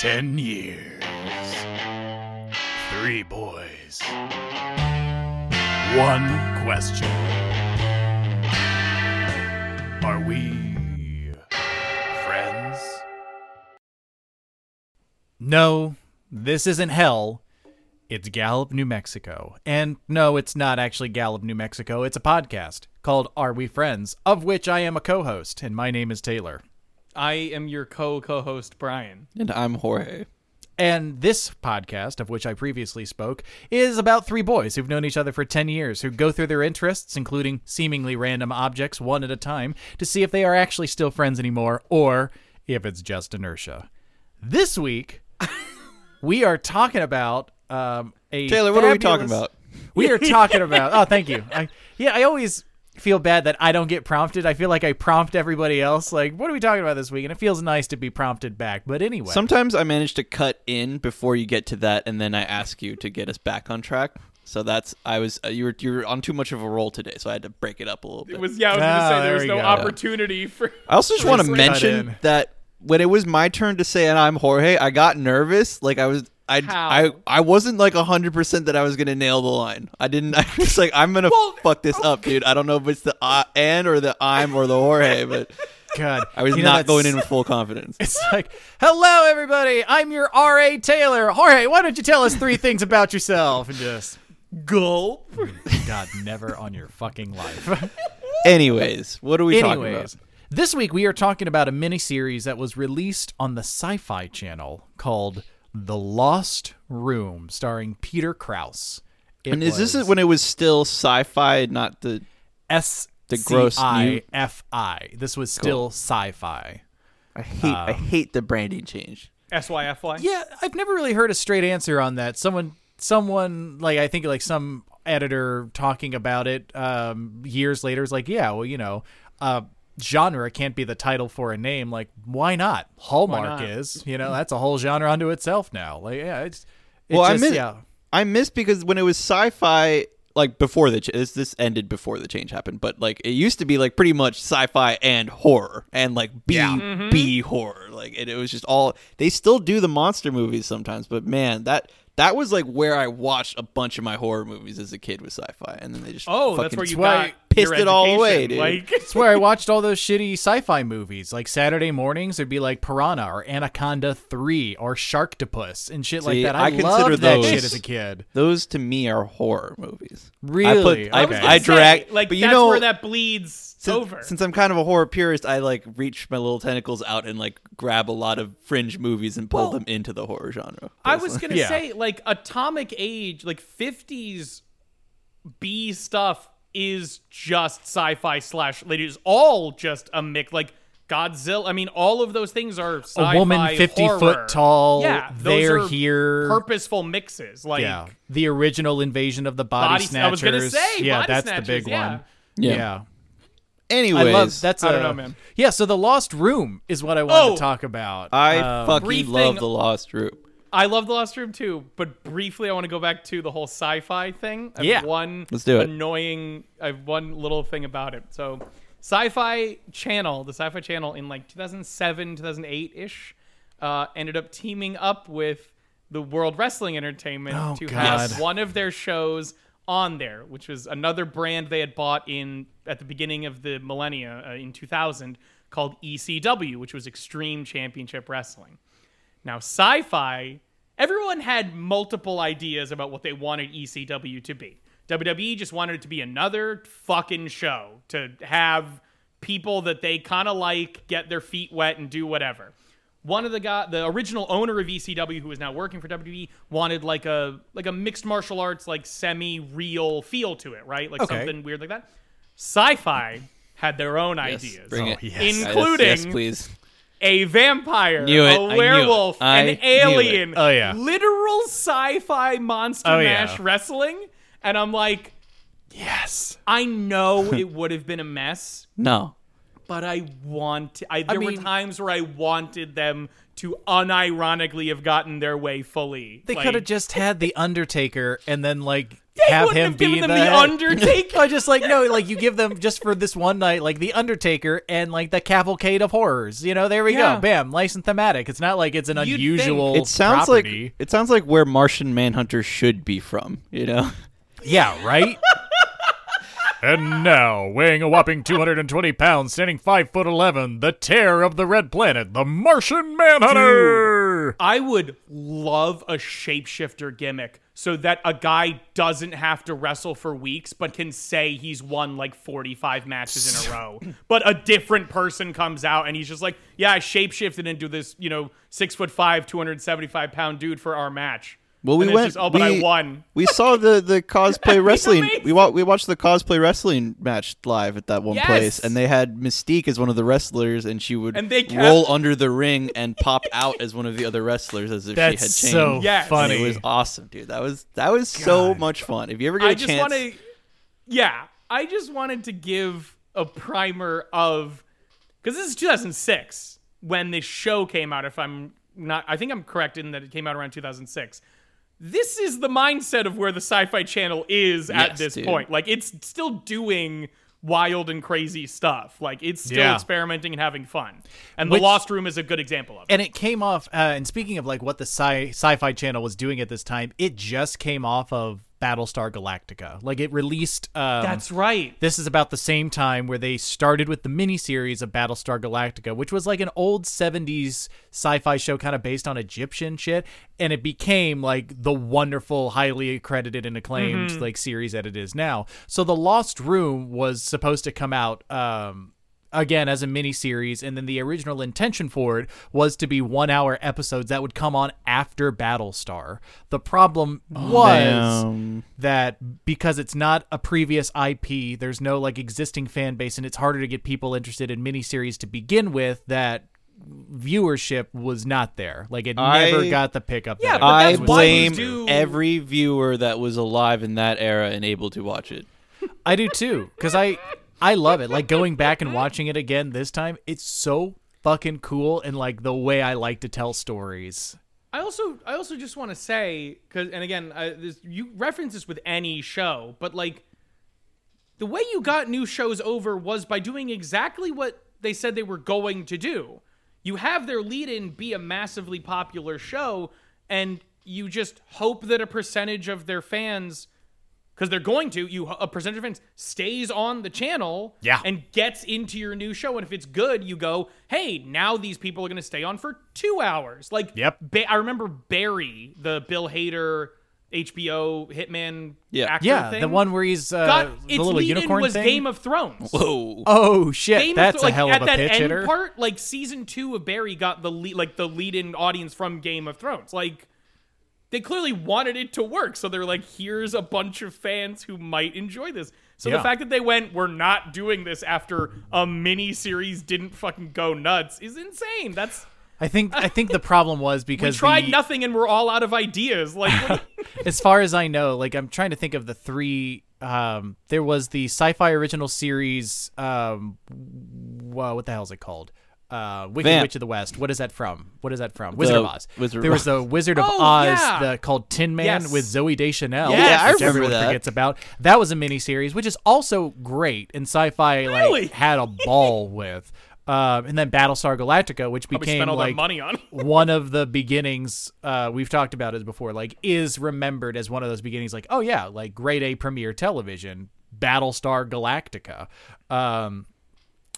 Ten years. Three boys. One question. Are we friends? No, this isn't hell. It's Gallup, New Mexico. And no, it's not actually Gallup, New Mexico. It's a podcast called Are We Friends, of which I am a co host, and my name is Taylor. I am your co co host, Brian. And I'm Jorge. And this podcast, of which I previously spoke, is about three boys who've known each other for 10 years, who go through their interests, including seemingly random objects one at a time, to see if they are actually still friends anymore or if it's just inertia. This week, we are talking about um, a. Taylor, what are we talking fabulous- about? We are talking about. Oh, thank you. I, yeah, I always feel bad that I don't get prompted. I feel like I prompt everybody else. Like, what are we talking about this week? And it feels nice to be prompted back. But anyway, Sometimes I manage to cut in before you get to that, and then I ask you to get us back on track. So that's I was uh, you were you were on too much of a roll today, so I had to break it up a little bit. It was yeah. I was Ah, gonna say there there was no go. opportunity for. I also just want to mention that when it was my turn to say and I'm Jorge, I got nervous. Like I was I How? I I wasn't like 100% that I was going to nail the line. I didn't I was like I'm going to fuck this up, dude. I don't know if it's the uh, and or the I'm or the Jorge, but God, I was you know, not going in with full confidence. It's like, hello, everybody. I'm your R.A. Taylor. Jorge, why don't you tell us three things about yourself? And just gulp. God, never on your fucking life. Anyways, what are we talking about? This week we are talking about a mini series that was released on the Sci Fi Channel called The Lost Room, starring Peter Krause. It And is this was when it was still sci-fi, not the S the gross new- I F I? This was still sci fi. I hate I hate the branding change. SYFY. Yeah, I've never really heard a straight answer on that. Someone, someone like I think like some editor talking about it um, years later is like, yeah, well, you know, uh, genre can't be the title for a name. Like, why not? Hallmark not? is, you know, that's a whole genre unto itself now. Like, yeah, it's, it Well, I miss yeah. I missed because when it was sci-fi, like before the ch- this this ended before the change happened, but like it used to be like pretty much sci-fi and horror and like B mm-hmm. B horror, like and it was just all. They still do the monster movies sometimes, but man, that that was like where I watched a bunch of my horror movies as a kid with sci-fi, and then they just Oh, that's where you why- got pissed it all away, education. dude. Like That's where I watched all those shitty sci-fi movies. Like Saturday mornings, it'd be like Piranha or Anaconda Three or Sharktopus and shit like that. I I, consider loved that shit as a kid. Those to me are horror movies. Really? I, I put, was I, gonna I say, drag like but you that's know where that bleeds since, over. since I'm kind of a horror purist, I like reach my little tentacles out and like grab a lot of fringe movies and pull Well, them into the horror genre. I was gonna Yeah. say like Atomic Age, like fifties B stuff is just sci-fi slash. It is all just a mix. Like Godzilla. I mean, all of those things are sci-fi, a woman 50 horror. foot tall Yeah, they're are here Purposeful mixes. Like yeah the original invasion of the body, Body- I snatchers was gonna say, yeah Body that's the big yeah. one Yeah. yeah, Anyways, i love that's I don't a- know, man. yeah so the lost room is what i wanted Oh! to talk about I Um, fucking brief love thing- the Lost Room. I love the Lost Room too, but briefly I want to go back to the whole sci-fi thing. I have Yeah. one Let's do it. annoying I have one little thing about it. So Sci-Fi Channel, the Sci-Fi Channel in like 2007, 2008-ish, uh, ended up teaming up with the World Wrestling Entertainment Oh, to God. have one of their shows on there, which was another brand they had bought in at the beginning of the millennia uh, in 2000 called ECW, which was Extreme Championship Wrestling. Now, sci fi, everyone had multiple ideas about what they wanted ECW to be. WWE just wanted it to be another fucking show to have people that they kind of like get their feet wet and do whatever. One of the guy, the original owner of ECW, who is now working for WWE, wanted like a like a mixed martial arts, like semi real feel to it, right? Like Okay. something weird like that. Sci-fi had their own Yes, ideas bring Oh, it. yes. Yes, Including- yes, please. a vampire, Knew it. I a knew werewolf, it. I an knew it. alien. Oh, yeah. literal sci-fi monster Oh, yeah. mash wrestling, and I'm like, yes I know it would have been a mess, No. But I want. I, there were mean- times where I wanted them to unironically have gotten their way fully. they Like, could have just had the undertaker and then like have him have given be them the, the Undertaker. I just like no, like you give them just for this one night, like the Undertaker and like the cavalcade of horrors. You know, there we Yeah. go, bam, nice and thematic. It's not like it's an You'd think- unusual. It sounds property. like it sounds like where Martian Manhunter should be from. You know, yeah, right. And now, weighing a whopping 220 pounds, standing five foot eleven, the terror of the red planet, the Martian Manhunter. I would love a shapeshifter gimmick so that a guy doesn't have to wrestle for weeks but can say he's won like 45 matches in a row. But a different person comes out and he's just like, yeah, I shapeshifted into this, you know, six foot five, 275 pound dude for our match. Well, we went. just, oh, but we, I won. We saw the the cosplay wrestling. We wa- we watched the cosplay wrestling match live at that one Yes. place, and they had Mystique as one of the wrestlers, and she would And they kept- roll under the ring and pop out as one of the other wrestlers as if That's she had so changed. Yes. funny. It was awesome, dude. That was that was so much fun. If you ever get I a just chance, want to, yeah, I just wanted to give a primer of because this is 2006 when this show came out. If I'm not, I think I'm correct in that it came out around 2006. This is the mindset of where the Sci-Fi Channel is at Yes, this dude. point. Like it's still doing wild and crazy stuff. Like it's still Yeah. experimenting and having fun. And Which- the Lost Room is a good example of it. and it came off. Uh, and speaking of like what the sci sci-fi channel was doing at this time, it just came off of Battlestar Galactica. Like it released. Um, That's right. This is about the same time where they started with the miniseries of Battlestar Galactica, which was like an old 70s sci fi show kind of based on Egyptian shit. And it became like the wonderful, highly accredited and acclaimed like series that it is now. So The Lost Room was supposed to come out. Um, Again, as a mini series and then the original intention for it was to be one hour episodes that would come on after Battlestar. The problem oh, was Damn. that because it's not a previous IP, there's no like existing fan base, and it's harder to get people interested in mini series to begin with. That viewership was not there. Like it I- never got the pickup. Yeah, that but I that's was why you blame do- every viewer that was alive in that era and able to watch it. I do too, because I I love it. Like going back and watching it again this time, it's so fucking cool, and like the way I like to tell stories. I also I also just want to say because and again I, this, you reference this with any show, but like the way you got new shows over was by doing exactly what they said they were going to do. You have their lead-in be a massively popular show, and you just hope that a percentage of their fans. Because they're going to, you a percentage of fans stays on the channel, Yeah. and gets into your new show. And if it's good, you go, hey, now these people are going to stay on for two hours. Like, Yep. Ba- I remember Barry, the Bill Hader HBO hitman Yeah. actor Yeah, thing. the one where he's uh, got the its little lead-in unicorn was thing. Game of Thrones. Whoa. oh shit, Game that's of, a like, hell at of a that pitch end hitter. part, like season two of Barry got the lead, like the lead-in audience from Game of Thrones. Like they clearly wanted it to work, so they're like, here's a bunch of fans who might enjoy this. So Yeah. the fact that they went, we're not doing this after a mini series didn't fucking go nuts is insane. That's I think I think the problem was because we tried the- nothing and we're all out of ideas. Like what do you- as far as I know, like I'm trying to think of the three. Um, there was the sci-fi original series. Um, wow, what the hell is it called? Uh, Wicked Vamp. Witch of the West. What is that from? What is that from? Wizard of Oz. Wizard there was the Wizard of Oh, Oz yeah. the, called Tin Man Yes. with Zooey Deschanel. Yes. Yeah, I remember everyone that. forgets about. That was a miniseries, which is also great, and sci-fi Really? like had a ball with. Um, and then Battlestar Galactica, which Probably became spent all like that money on. one of the beginnings uh, we've talked about it before like is remembered as one of those beginnings like oh yeah like grade a premiere television battlestar galactica um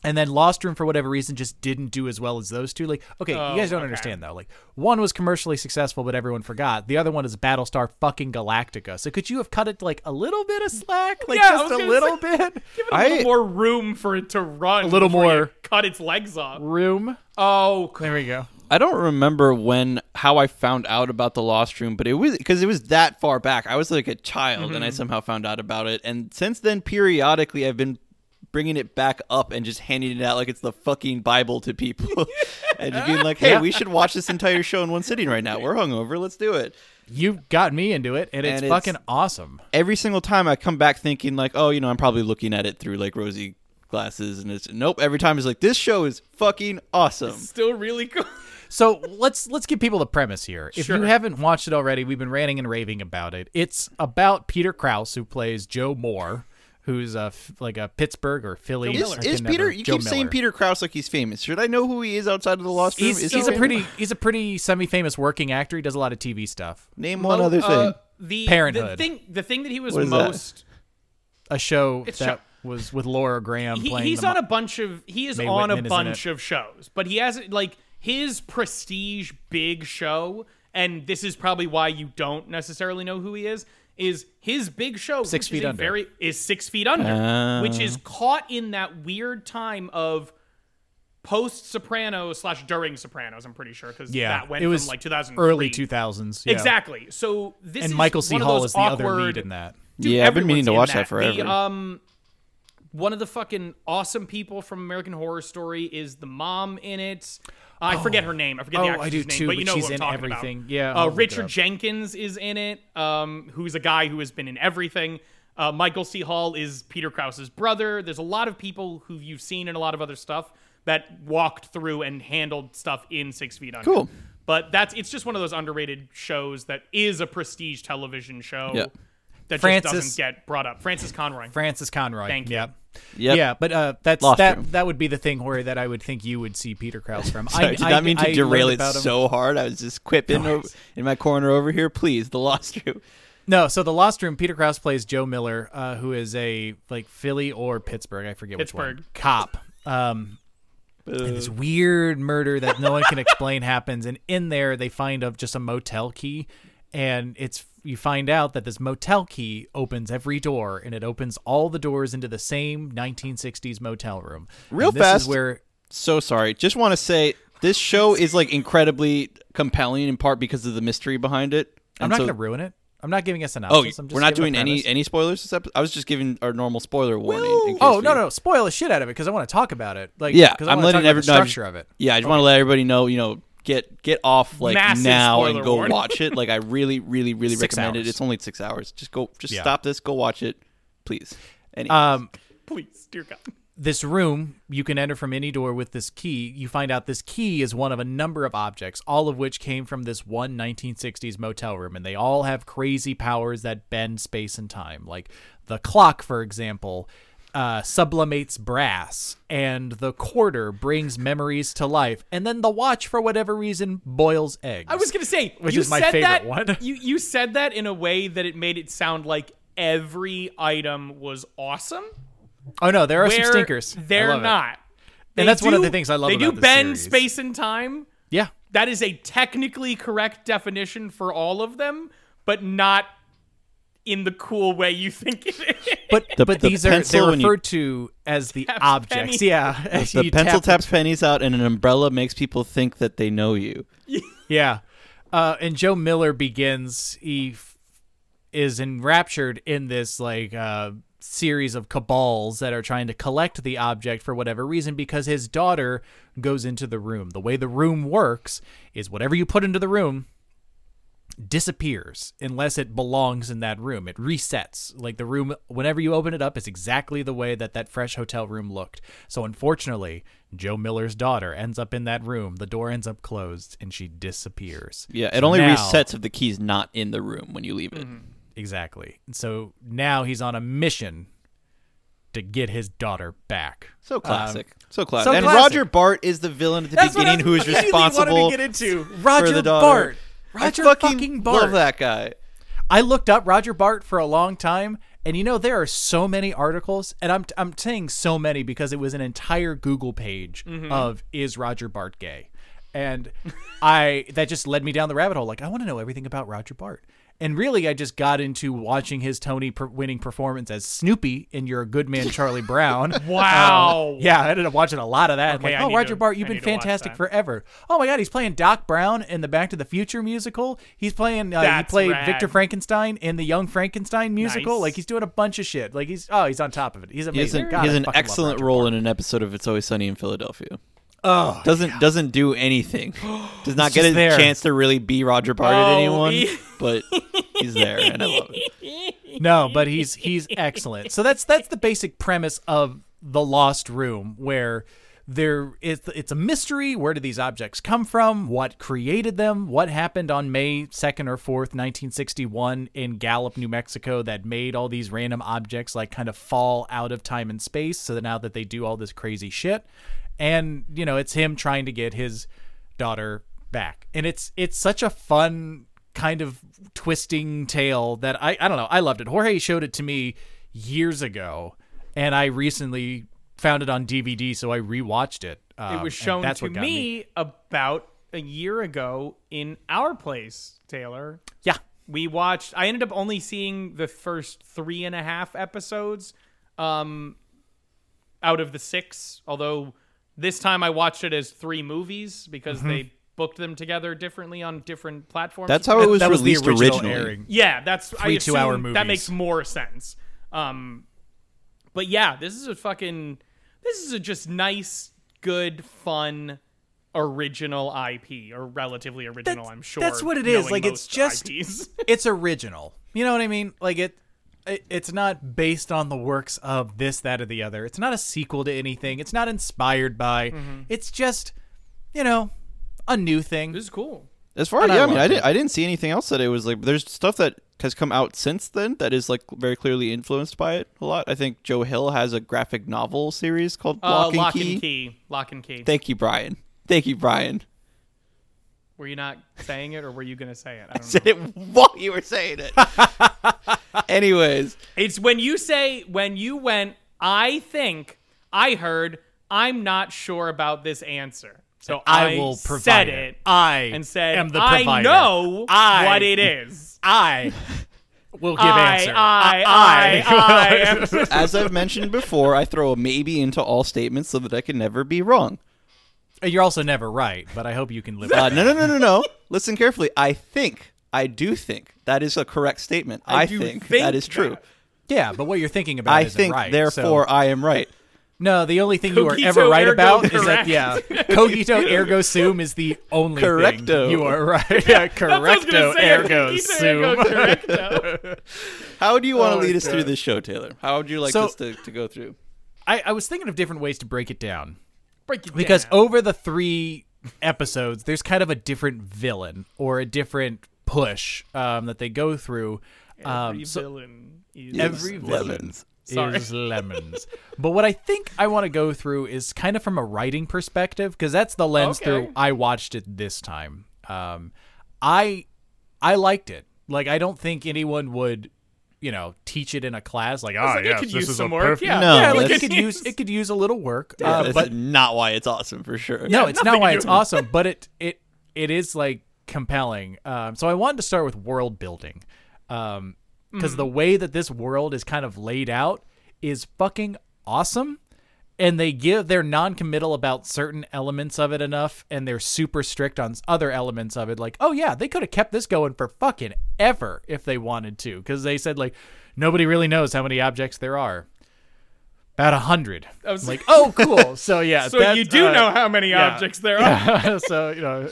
and then Lost Room for whatever reason just didn't do as well as those two. Like, okay, Oh, you guys don't okay. understand though. Like, one was commercially successful, but everyone forgot. The other one is Battlestar fucking Galactica. So could you have cut it like a little bit of slack, like Yeah, just a little say- bit? Give it a I- little more room for it to run. A little more. cut its legs off. Room. Oh, There we go. I don't remember when how I found out about the Lost Room, but it was because it was that far back. I was like a child, Mm-hmm. and I somehow found out about it. And since then, periodically, I've been bringing it back up and just handing it out like it's the fucking Bible to people, and just being like, "Hey, we should watch this entire show in one sitting right now. We're hungover. Let's do it." You got me into it, and it's And it's- fucking awesome. Every single time I come back thinking like, "Oh, you know, I'm probably looking at it through like rosy glasses," and it's nope. Every time it's like, "This show is fucking awesome." still really cool. So let's let's give people the premise here. If you haven't watched it already, we've been ranting and raving about it. It's about Peter Krause, who plays Joe Moore, who's a f- like a Pittsburgh or Philly. Is, is Peter? never- You Joe keep saying Peter Krause like he's famous. Should I know who he is outside of the Lost Room? He's, Is he's he a pretty he's a pretty semi-famous working actor. He does a lot of TV stuff. Name one Mo- other thing. uh, the Parenthood. The thing, the thing that he was What is that? most. A show It's that was with Lauren Graham He, playing. he's the on a bunch of. He is Mae on Whitman a bunch of shows, but he has like his prestige big show, and this is probably why you don't necessarily know who he is. Is his big show Six Feet is Under. Very is six feet under, Ah. which is caught in that weird time of post Sopranos slash during Sopranos. I'm pretty sure because yeah, that went it was from like 2000 early 2000s. Yeah. Exactly. So this And is Michael C. one Hall is the other awkward- lead in that. Dude, Yeah, I've been meaning to watch in that forever. The, um, one of the fucking awesome people from American Horror Story is the mom in it. I forget her name. I forget the Oh, I actress's do name, too, but you know she's who I'm in talking everything. About. Yeah, Uh, Richard. Jenkins is in it. Um, who's a guy who has been in everything. Uh, Michael C. Hall is Peter Krause's brother. There's a lot of people who you've seen in a lot of other stuff that walked through and handled stuff in Six Feet Under. Cool. But that's it's just one of those underrated shows that is a prestige television show Yeah. That Frances- just doesn't get brought up. Frances Conroy. Frances Conroy. Thank you. Yep. Yep. Yeah, but uh, that's Lost that. Room. That would be the thing where that I would think you would see Peter Krause from. Sorry, I did not mean to I derail it so hard. I was just quipping No over, in my corner over here. Please, the Lost Room. No, so the Lost Room. Peter Krause plays Joe Miller, uh, who is a like Philly or Pittsburgh, I forget which one. Pittsburgh. Cop. Um, and this weird murder that no one can explain happens, and in there they find of just a motel key, and it's you find out that this motel key opens every door, and it opens all the doors into the same 1960s motel room. Real And this fast. is where So sorry. Just want to say this show is like incredibly compelling in part because of the mystery behind it. I'm not so- going to ruin it. I'm not giving a Oh. I'm just we're not doing any any spoilers this episode. I was just giving our normal spoiler warning. in case Oh we- no no! Spoil the shit out of it because I want to talk about it. Like Yeah, 'cause I I'm wanna letting talk about every- the structure of it. Yeah, I just want to let everybody know. You know, get get off like Massive now and go warning. watch it. Like I really, really, really Six recommend hours. it. It's only six hours. Just go. Just Yeah. stop this. Go watch it, please. Anyway, Um, Please, dear God. this room you can enter from any door with this key. You find out this key is one of a number of objects, all of which came from this one 1960s motel room, and they all have crazy powers that bend space and time. Like the clock, for example. Uh, sublimates brass, and the quarter brings memories to life, and then the watch, for whatever reason, boils eggs. I was gonna say, Which you is my said favorite that, one. You you said that in a way that it made it sound like every item was awesome. Oh no, there are some stinkers. They're it. not. They that's one of the things I love They about do bend series. space and time. Yeah, That is a technically correct definition for all of them, but not in the cool way you think it is. but The- but the these are they're when you- referred to as the objects. pennies. Yeah, the You pencil tap taps pennies out, and an umbrella makes people think that they know you. Yeah, uh, and Joe Miller begins. He f- is enraptured in this like uh, series of cabals that are trying to collect the object for whatever reason because his daughter goes into the room. The way the room works is whatever you put into the room disappears unless it belongs in that room. It resets. Like the room, whenever you open it up, it's exactly the way that that fresh hotel room looked. So unfortunately, Joe Miller's daughter ends up in that room. The door ends up closed and she disappears. Yeah, it So only now- resets if the key's not in the room when you leave it. Exactly. So now he's on a mission to get his daughter back. So classic. Um, so classic. so and classic. Roger Bart is the villain at the That's beginning who is immediately wanted responsible to get into. Roger for the daughter. Bart. Roger I fucking, fucking Bart. love that guy. I looked up Roger Bart for a long time, and you know there are so many articles, and I'm I'm saying so many because it was an entire Google page mm-hmm. of is Roger Bart gay, and I that just led me down the rabbit hole. Like I want to know everything about Roger Bart. And really, I just got into watching his Tony per- winning performance as Snoopy in You're a Good Man, Charlie Brown. Wow. Um, yeah, I ended up watching a lot of that. Okay, like, oh, Roger to- Bart, you've I been need to watch fantastic forever. Oh my God, he's playing Doc Brown in the Back to the Future musical. He's playing. Uh, he played rad. Victor Frankenstein in the Young Frankenstein musical. Nice. Like he's doing a bunch of shit. Like he's oh, he's on top of it. He's He has amazing. an, God, he has an excellent role Bart. in an episode of It's Always Sunny in Philadelphia. Oh, Doesn't doesn't do anything. Does not get a there. chance to really be Roger Bart at Oh, anyone, he- but he's there, and I love it. no, but he's he's excellent. So that's that's the basic premise of the Lost Room, where there it's it's a mystery. Where did these objects come from? What created them? What happened on May 2nd or 4th, 1961 in Gallup, New Mexico that made all these random objects like kind of fall out of time and space so that now that they do all this crazy shit. And, you know, it's him trying to get his daughter back. And it's it's such a fun kind of twisting tale that I I don't know, I loved it. Jorge showed it to me years ago and I recently found it on DVD, so I rewatched it. Um, It was shown that's to got me, about a year ago in our place, Taylor. Yeah, We watched. I ended up only seeing the first three and a half episodes, um, out of the six. Although this time I watched it as three movies because Mm-hmm. they booked them together differently on different platforms. That's how it was that was the released original originally. airing. Yeah, that's I Three assume two-hour That makes more sense. Um, but yeah, this is a fucking. This is a just nice, good, fun, original IP or relatively original. That's- I'm sure. that's what it is. Like, it's just- IPs. it's original. You know what I mean? Like it, it, it's not based on the works of this, that, or the other. It's not a sequel to anything. It's not inspired by. Mm-hmm. It's just, you know, a new thing. this is cool. As far as And I yeah, I mean, I didn't I didn't see anything else that it was like. There's stuff that has come out since then that is like very clearly influenced by it a lot. I think Joe Hill has a graphic novel series called Uh, Lock, lock Key. and key. Lock and key. Thank you, Brian. Thank you, Brian. Were you not saying it, or were you gonna say it? I don't know. Said it while you were saying it. Anyways, It's when you say when you went. I think I heard. I'm not sure about this answer. So I will provide said it. it. I and said, am the I provider. know I- what it is. I will give I, answer. I, I, I, am- as I've mentioned before, I throw a maybe into all statements so that I can never be wrong. You're also never right, but I hope you can live. Uh, no, no, no, no, no. Listen carefully. I think, I do think that is a correct statement. I, do think, think that is true. that. yeah, but what you're thinking about I isn't think, right. therefore, so- I am right. no, the only thing you are ever right ergo about is that correct. yeah, cogito ergo sum is the only Correcto. thing you are right. Yeah, That's what I was gonna correcto ergo sum. How do you want Oh to lead my us through God. this show, Taylor? How would you like So- us to, to go through? I, I was thinking of different ways to break it down. Break it because down. over the three episodes there's kind of a different villain or a different push um, that they go through um, every so villain is every villain lemons. Sorry. is lemons but what i think i want to go through is kind of from a writing perspective because that's the lens Okay. through i watched it this time um, i i liked it like i don't think anyone would you know teach it in a class like oh like, it yes, could this use is some a work, perfect yeah. No, yeah, like it could use it could use a little work uh, but not why it's awesome for sure. no, Yeah, it's not why to it's awesome, but it it it is like compelling. Um, so I wanted to start with world building, because Mm. the way that this world is kind of laid out is fucking awesome, and they give they're non-committal about certain elements of it enough, and they're super strict on other elements of it. Like, oh yeah, they could have kept this going for fucking ever if they wanted to, because they said like nobody really knows how many objects there are. About a hundred. I was Like, oh, cool. So yeah, so that's, you do uh, know how many yeah. objects there are. so you know,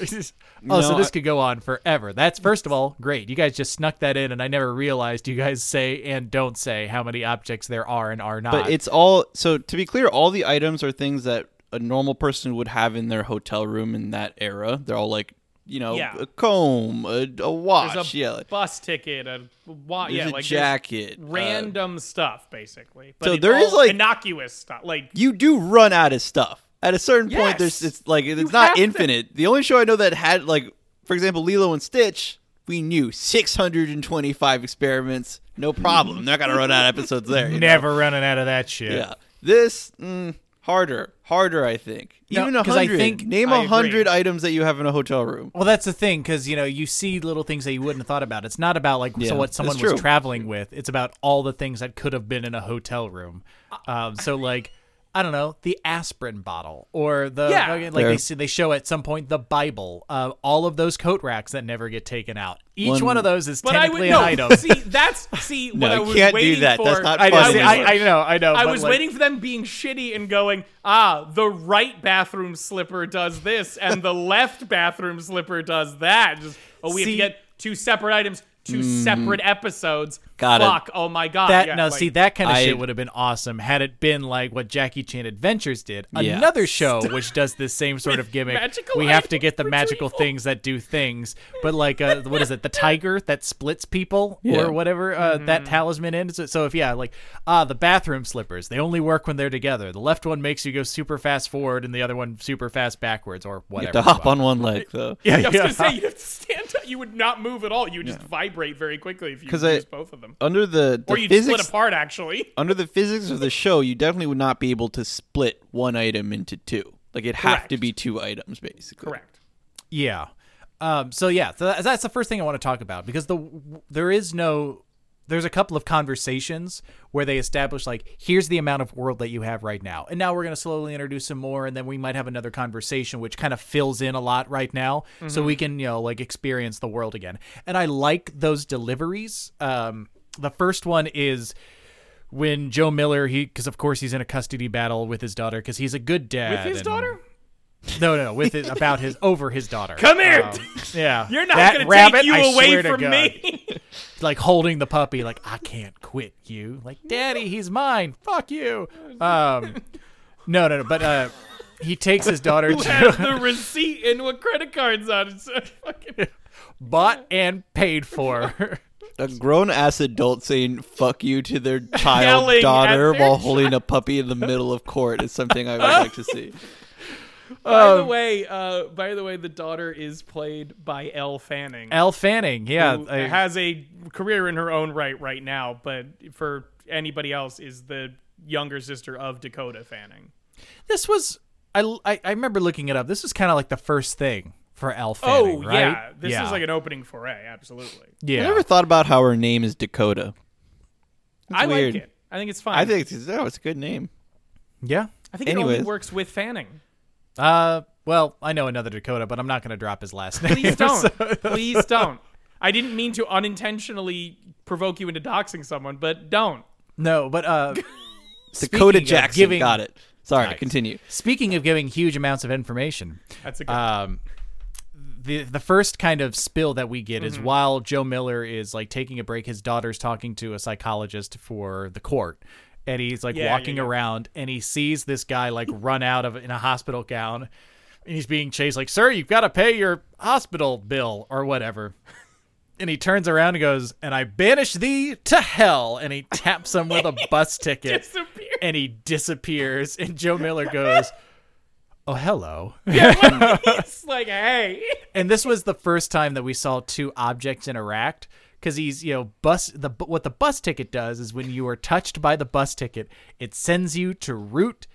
oh, so this I- could go on forever. That's first of all great. You guys just snuck that in, and I never realized you guys say and don't say how many objects there are and are not. But it's all so to be clear, all the items are things that a normal person would have in their hotel room in that era. They're all like, you know, Yeah. a comb, a, a watch, a yeah, bus ticket, a wa- there's yeah, like jacket. uh, random stuff basically. But So there is, like- innocuous stuff. Like you do run out of stuff at a certain point. There's it's like it's not have to- infinite. The only show I know that had like, for example, Lilo and Stitch. We knew 625 experiments, no problem. They're not gonna run out of episodes there. you know? never running out of that shit. Yeah. This mm, harder, harder. I think. No, Even a 'cause I hundred. think- Name I a agree. hundred items that you have in a hotel room. Well, that's the thing, because you know you see little things that you wouldn't have thought about. It's not about like Yeah, so what someone that's was true. traveling with. It's about all the things that could have been in a hotel room. Um, so like. I don't know the aspirin bottle or the Yeah. like Fair. they see, they show at some point the Bible, uh, all of those coat racks that never get taken out. Each one, One- of those is but I would technically no. an item. See, that's see what No, I you was can't do that. for. That's not I know, funny. see, I, I know, I know. I was like, waiting for them being shitty and going, ah, the right bathroom slipper does this and the left bathroom slipper does that. Just, oh, we have to get two separate items, two separate episodes. Got it. Fuck. Oh my god. That yeah, now, like- see that kind of I- shit would have been awesome had it been like what Jackie Chan Adventures did. Yeah. Another show which does this same sort of gimmick. magical We have to get the magical retrieval. things that do things, but like uh, what is it? The tiger that splits people Yeah. or whatever uh, that Mm-hmm. talisman ends. So if yeah, like ah, the bathroom slippers, they only work when they're together. The left one makes you go super fast forward, and the other one super fast backwards, or You whatever. have to hop on one leg though. Yeah, yeah I was gonna say you have to stand up. You would not move at all. You would just vibrate very quickly if you use both of them. Under the, the Or you'd physics, split apart. Actually, under the physics of the show, you definitely would not be able to split one item into two. Like it'd have to be two items, basically. correct. Yeah. Um, so yeah, so that's the first thing I want to talk about because the there is no there's a couple of conversations where they establish like here's the amount of world that you have right now and now we're going to slowly introduce some more and then we might have another conversation which kind of fills in a lot right now so we can you know like experience the world again and i like those deliveries um the first one is when joe miller he because of course he's in a custody battle with his daughter because he's a good dad With his and- daughter, no, no, no, with his, about his over his daughter. Come here. Um, yeah, you're not gonna rabbit, take you I away to from me. Like holding the puppy, like I can't quit you. Like, Daddy, he's mine. Fuck you. Um, no, no, no. But uh, he takes his daughter Who to the receipt and what credit cards on it? So fucking- bought and paid for. A grown ass adult saying "fuck you" to their child Yelling daughter their while holding a puppy in the middle of court is something I would like to see. By Um, the way, uh, by the way, the daughter is played by Elle Fanning. Elle Fanning, yeah, who I- has a career in her own right right now, but for anybody else, is the younger sister of Dakota Fanning. this was. I, I, I remember looking it up. This was kind of like the first thing for Elle Oh Fanning, right? yeah, this is like an opening foray. Absolutely, yeah. I never thought about how her name is Dakota. I weird. like it. I think it's fine. I think it's, oh, it's a good name. yeah. I think it only works with Fanning. Uh, well, I know another Dakota, but I'm not going to drop his last name. Please don't. so- Please don't. I didn't mean to unintentionally provoke you into doxing someone, but don't. no, but uh, Dakota speaking Jackson giving- got it. Sorry, Nice. continue. Speaking of giving huge amounts of information, That's a good. um, the the first kind of spill that we get is mm-hmm. while Joe Miller is like taking a break, his daughter's talking to a psychologist for the court, and he's like Yeah, yeah, walking yeah. around, and he sees this guy like run out of in a hospital gown, and he's being chased like, "Sir, you've got to pay your hospital bill or whatever." And he turns around and goes, "And I banish thee to hell." And he taps him with a bus ticket, and he disappears. And Joe Miller goes, "Oh, hello." It's like, hey. and this was the first time that we saw two objects interact because he's you know bus the what the bus ticket does is when you are touched by the bus ticket it sends you to route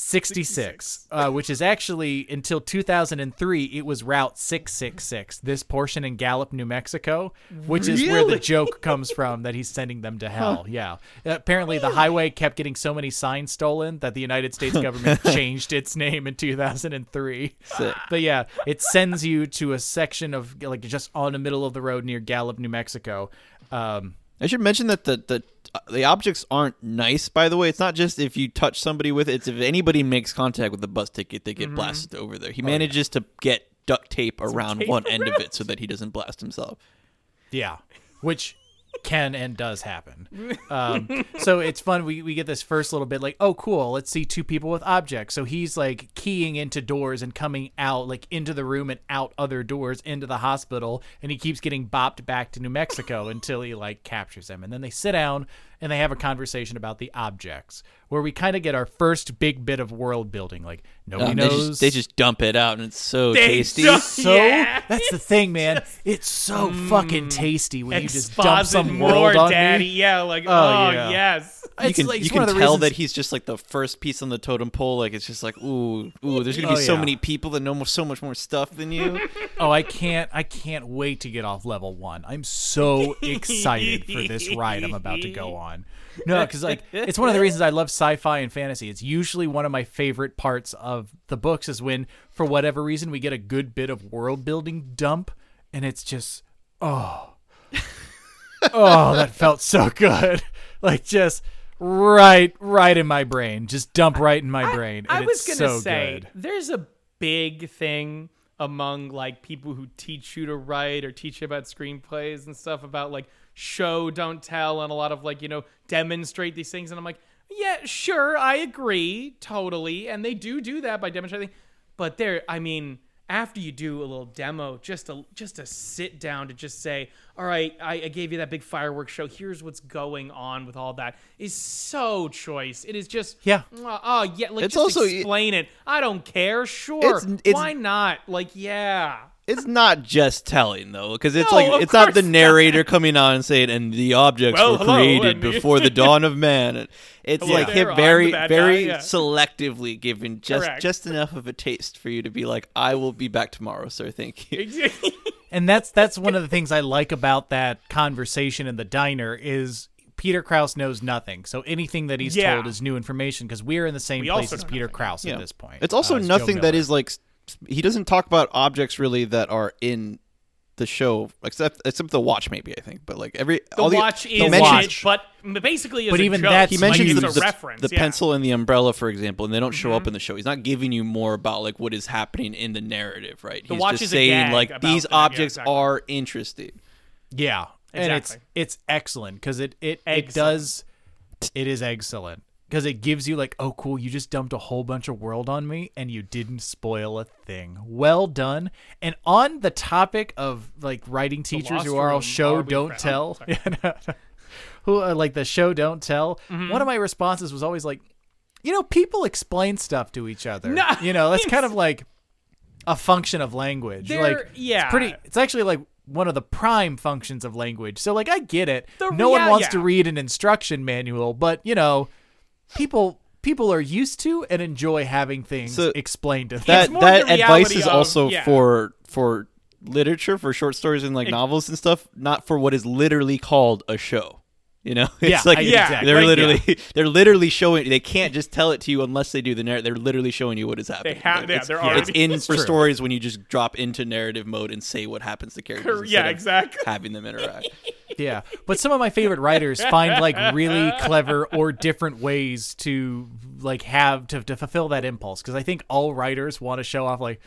66 uh, which is actually until 2003 it was route 666 this portion in gallup new mexico which is where the joke comes from that he's sending them to hell. Yeah. Apparently the highway kept getting so many signs stolen that the united states government changed its name in 2003 Sick. but yeah, it sends you to a section of like just on the middle of the road near Gallup, New Mexico. Um, I should mention that the the the objects aren't nice. By the way, it's not just if you touch somebody with it. It's if anybody makes contact with the bus ticket, they get mm-hmm. blasted over there. He oh, manages to get duct tape around tape one end of it so that he doesn't blast himself. yeah, which can and does happen. Um, so it's fun. We, we get this first little bit like, oh, cool. Let's see two people with objects. So he's like keying into doors and coming out, like into the room and out other doors into the hospital. And he keeps getting bopped back to New Mexico until he like captures them. And then they sit down and they have a conversation about the objects, where we kind of get our first big bit of world building. Like nobody Um, they, knows. just, they just dump it out, and it's so They tasty. just- so Yeah. that's the thing, man. It's so fucking tasty when you just dump Exposit some more, world on daddy. me. Yeah, like, Oh, oh, yeah. yes. you It's can like- you can tell reasons- that he's just like the first piece on the totem pole. Like it's just like ooh ooh. There's gonna be Oh, so yeah. many people that know mo- so much more stuff than you. Oh, I can't I can't wait to get off level one. I'm so excited for this ride I'm about to go on. No, because like it's one of the reasons I love sci-fi and fantasy. It's usually one of my favorite parts of the books is when, for whatever reason, we get a good bit of world building dump, and it's just oh, oh, that felt so good. Like just right, right in my brain, just dump right in my brain. I and was it's gonna so say good. there's a big thing among like people who teach you to write or teach you about screenplays and stuff about like show don't tell and a lot of like you know demonstrate these things and i'm like yeah sure i agree totally and they do do that by demonstrating but there i mean after you do a little demo just to just to sit down to just say all right I, I gave you that big fireworks show here's what's going on with all that is so choice it is just Yeah. oh, oh, yeah like It's just also- explain it i don't care sure It's- it's- why not like yeah It's not just telling though, because it's No, of like it's not the course not. narrator coming on and saying, "And the objects Well, were hello, created and before the dawn of man." And It's Hello like there, him I'm very, bad guy, very yeah. selectively giving just Correct. just enough of a taste for you to be like, "I will be back tomorrow, sir. Thank you." And that's that's one of the things I like about that conversation in the diner is Peter Krause knows nothing. So anything that he's Yeah. told is new information because we're in the same We place also as know Peter nothing. Krause Yeah. at this point. It's also uh, as Joe nothing that Miller. is like s- he doesn't talk about objects really that are in the show, except except the watch maybe I think, but like every The all watch he is mentions- it, but basically, But even joke. that's he Like, mentions it's the, the- reference. the yeah. Mm-hmm. pencil and the umbrella, for example, and they don't show up in the show. He's not giving you more about like what is happening in the narrative, right? The He's watch just is saying like about these the- yeah, objects exactly. are interesting. Yeah, and it's Exactly. it's excellent because it it it Excellent. does it is excellent because it gives you like oh cool you just dumped a whole bunch of world on me and you didn't spoil a thing. Well done. And on the topic of like writing teachers who are all show don't tell. Sorry. Yeah, no, no. who are like the show don't tell. Mm-hmm. One of my responses was always like, you know, people explain stuff to each other. No, you know, that's kind of like a function of language. They're- like yeah. it's pretty it's actually like one of the prime functions of language. So like I get it. The no one wants yeah. to read an instruction manual, but you know, people people are used to and enjoy having things So explained to them. That that the advice is of- also yeah. for for literature, for short stories and like novels and stuff, not for what is literally called a show. You know, it's Yeah, like I- Yeah, they're like, literally they're literally showing. They can't just tell it to you unless they do the narrative. They're literally showing you what is happening. They have- Like, yeah, it's, they're it's in It's for true. stories when you just drop into narrative mode and say what happens to characters. Yeah, exactly. Having them interact. Yeah, but some of my favorite writers find like really clever or different ways to like have to, to fulfill that impulse because I think all writers want to show off like,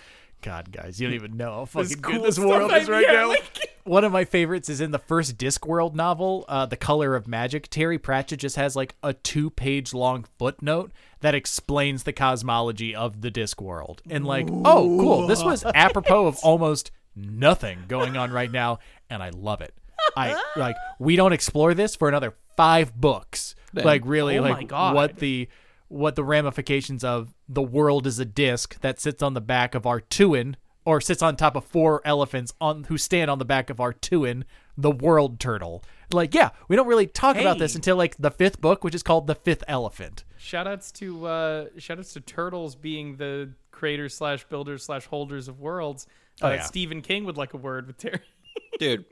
God, guys, you don't even know how fucking cool good this world is right yeah, now. like- One of my favorites is in the first Discworld novel, uh, The Color of Magic. Terry Pratchett just has like a two-page long footnote that explains the cosmology of the Discworld, and like, oh, cool, this was apropos of almost nothing going on right now, and I love it. I like we don't explore this for another five books. Like really, Oh my like God. what the what the ramifications of the world is a disc that sits on the back of A'Tuin, or sits on top of four elephants on who stand on the back of A'Tuin, the world turtle. Like, yeah, we don't really talk about this until like the fifth book, which is called the Fifth Elephant. Shoutouts to uh, shoutouts to Turtles being the creators slash builders slash holders of worlds. Uh, Oh, yeah. Stephen King would like a word with Terry. Dude,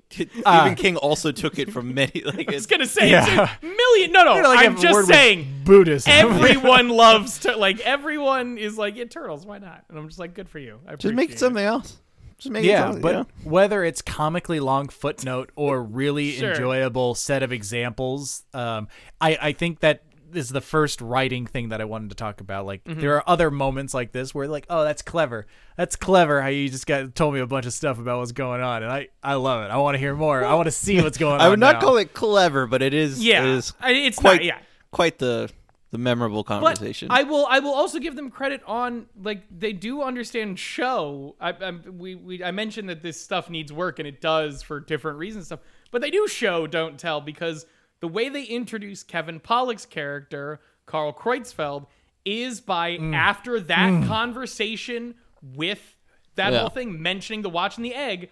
Uh, Stephen King also took it from many. Like, I was it's, gonna say Yeah. it's a million. No, no, You know, like, I'm just saying. Buddhism. Everyone loves to like everyone is like yeah turtles why not and I'm just like good for you I just make it something else. Just make it yeah, something, but you know? whether it's comically long footnote or really Sure. enjoyable set of examples, um, I I think that is the first writing thing that I wanted to talk about. Like Mm-hmm. there are other moments like this where like, oh, that's clever. That's clever how you just got told me a bunch of stuff about what's going on, and I I love it. I want to hear more. I want to see what's going on. I would not now. call it clever, but it is. yeah it is I- it's quite not yeah quite the the memorable but conversation. I will I will also give them credit on like they do understand show I, I we, we I mentioned that this stuff needs work and it does for different reasons stuff but they do show don't tell because the way they introduce Kevin Pollak's character Karl Kreutzfeld is by Mm. after that conversation with that Yeah. whole thing mentioning the watch and the egg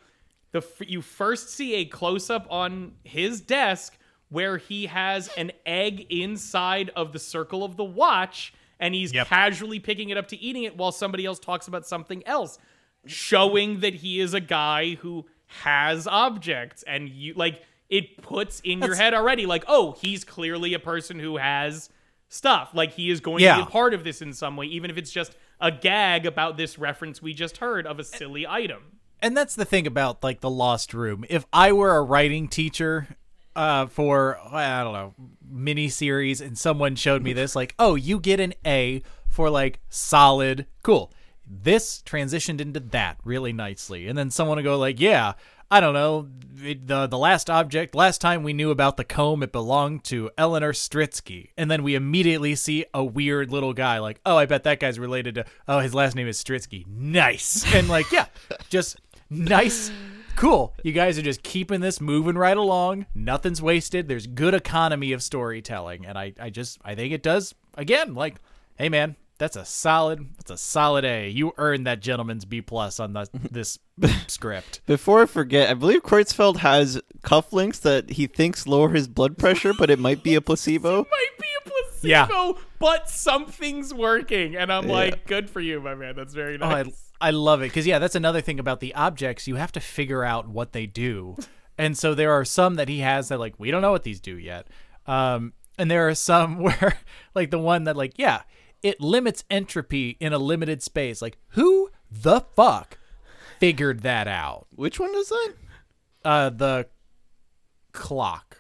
the you first see a close up on his desk where he has an egg inside of the circle of the watch and he's Yep. casually picking it up to eating it while somebody else talks about something else showing that he is a guy who has objects and you like it puts in your head already like oh he's clearly a person who has stuff. Like he is going to be a part of this in some way even if it's just a gag about this reference we just heard of a silly item. And that's the thing about like the lost room. If i were a writing teacher uh for i don't know mini series and someone showed me this like oh you get an a for like solid cool. This transitioned into that really nicely. And then someone will go like, "Yeah, I don't know, it, the the last object, last time we knew about the comb, it belonged to Eleanor Stritsky." And then we immediately see a weird little guy like, "Oh, I bet that guy's related to oh, his last name is Stritsky." Nice. And like, yeah, just nice cool. You guys are just keeping this moving right along. Nothing's wasted. There's good economy of storytelling, and I, I just, I think it does. Again, like, hey man, that's a solid, that's a solid A. You earned that gentleman's B plus on the, this script. Before I forget, I believe Kreutzfeld has cufflinks that he thinks lower his blood pressure, but it might be a placebo. It might be a placebo, Yeah. but something's working, and I'm like, good for you, my man. That's very Oh, I, nice. I love it because yeah, that's another thing about the objects. You have to figure out what they do, and so there are some that he has that like we don't know what these do yet. Um, and there are some where like the one that like yeah, it limits entropy in a limited space. Like who the fuck figured that out? Which one is that? Uh, the clock.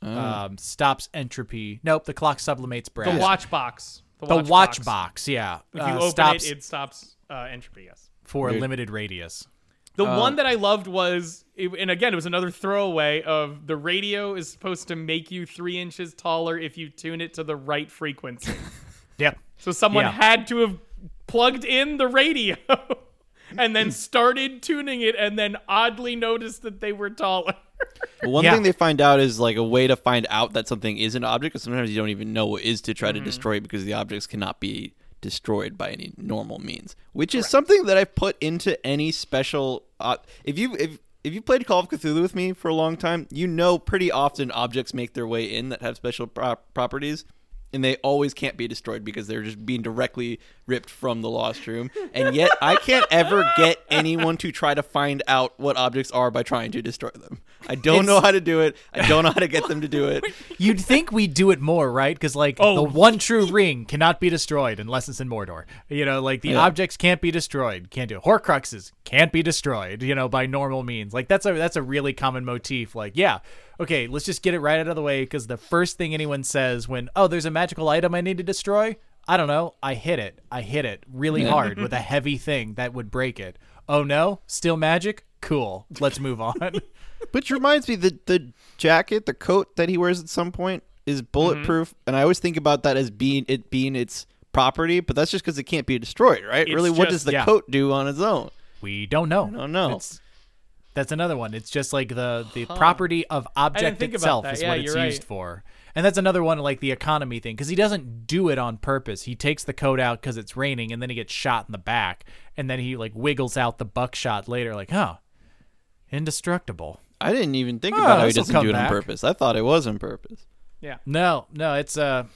Um, stops entropy. Nope, the clock sublimates brass. the watch box. the watch, box. yeah. If you uh, open stops it, it stops uh, entropy. Yes. for a limited radius. The Uh, one that I loved was, and again, it was another throwaway of the radio is supposed to make you three inches taller if you tune it to the right frequency. Yep. So someone Yeah. had to have plugged in the radio and then started tuning it and then oddly noticed that they were taller. Well, one Yeah. thing they find out is like a way to find out that something is an object, because sometimes you don't even know what is to try to destroy it because the objects cannot be destroyed by any normal means. Which is something that I've put into any special. Uh, if you if if you played Call of Cthulhu with me for a long time, you know pretty often objects make their way in that have special pro- properties. And they always can't be destroyed because they're just being directly ripped from the lost room. And yet, I can't ever get anyone to try to find out what objects are by trying to destroy them. I don't know how to do it. I don't know how to get them to do it. You'd think we'd do it more, right? Because like Oh. the one true ring cannot be destroyed unless it's in Mordor. You know, like the Yeah. objects can't be destroyed. Can't do it. Horcruxes can't be destroyed. You know, by normal means. Like that's a that's a really common motif. Like yeah, okay, let's just get it right out of the way. Because the first thing anyone says when oh there's a magical item I need to destroy, I don't know, I hit it. I hit it really hard with a heavy thing that would break it. Oh no, still magic. Cool. Let's move on. Which reminds me, the the jacket, the coat that he wears at some point is bulletproof, mm-hmm. and I always think about that as being it being its property, but that's just because it can't be destroyed, right? It's really, what does the yeah. coat do on its own? We don't know. don't know. It's, that's another one. It's just like the the property of object itself that. is Yeah, what it's you're used for. And that's another one like the economy thing because he doesn't do it on purpose. He takes the coat out because it's raining, and then he gets shot in the back, and then he like wiggles out the buckshot later, like, oh, indestructible. I didn't even think Oh, about how he doesn't do it on purpose. I thought it was on purpose. Yeah. No, no, it's uh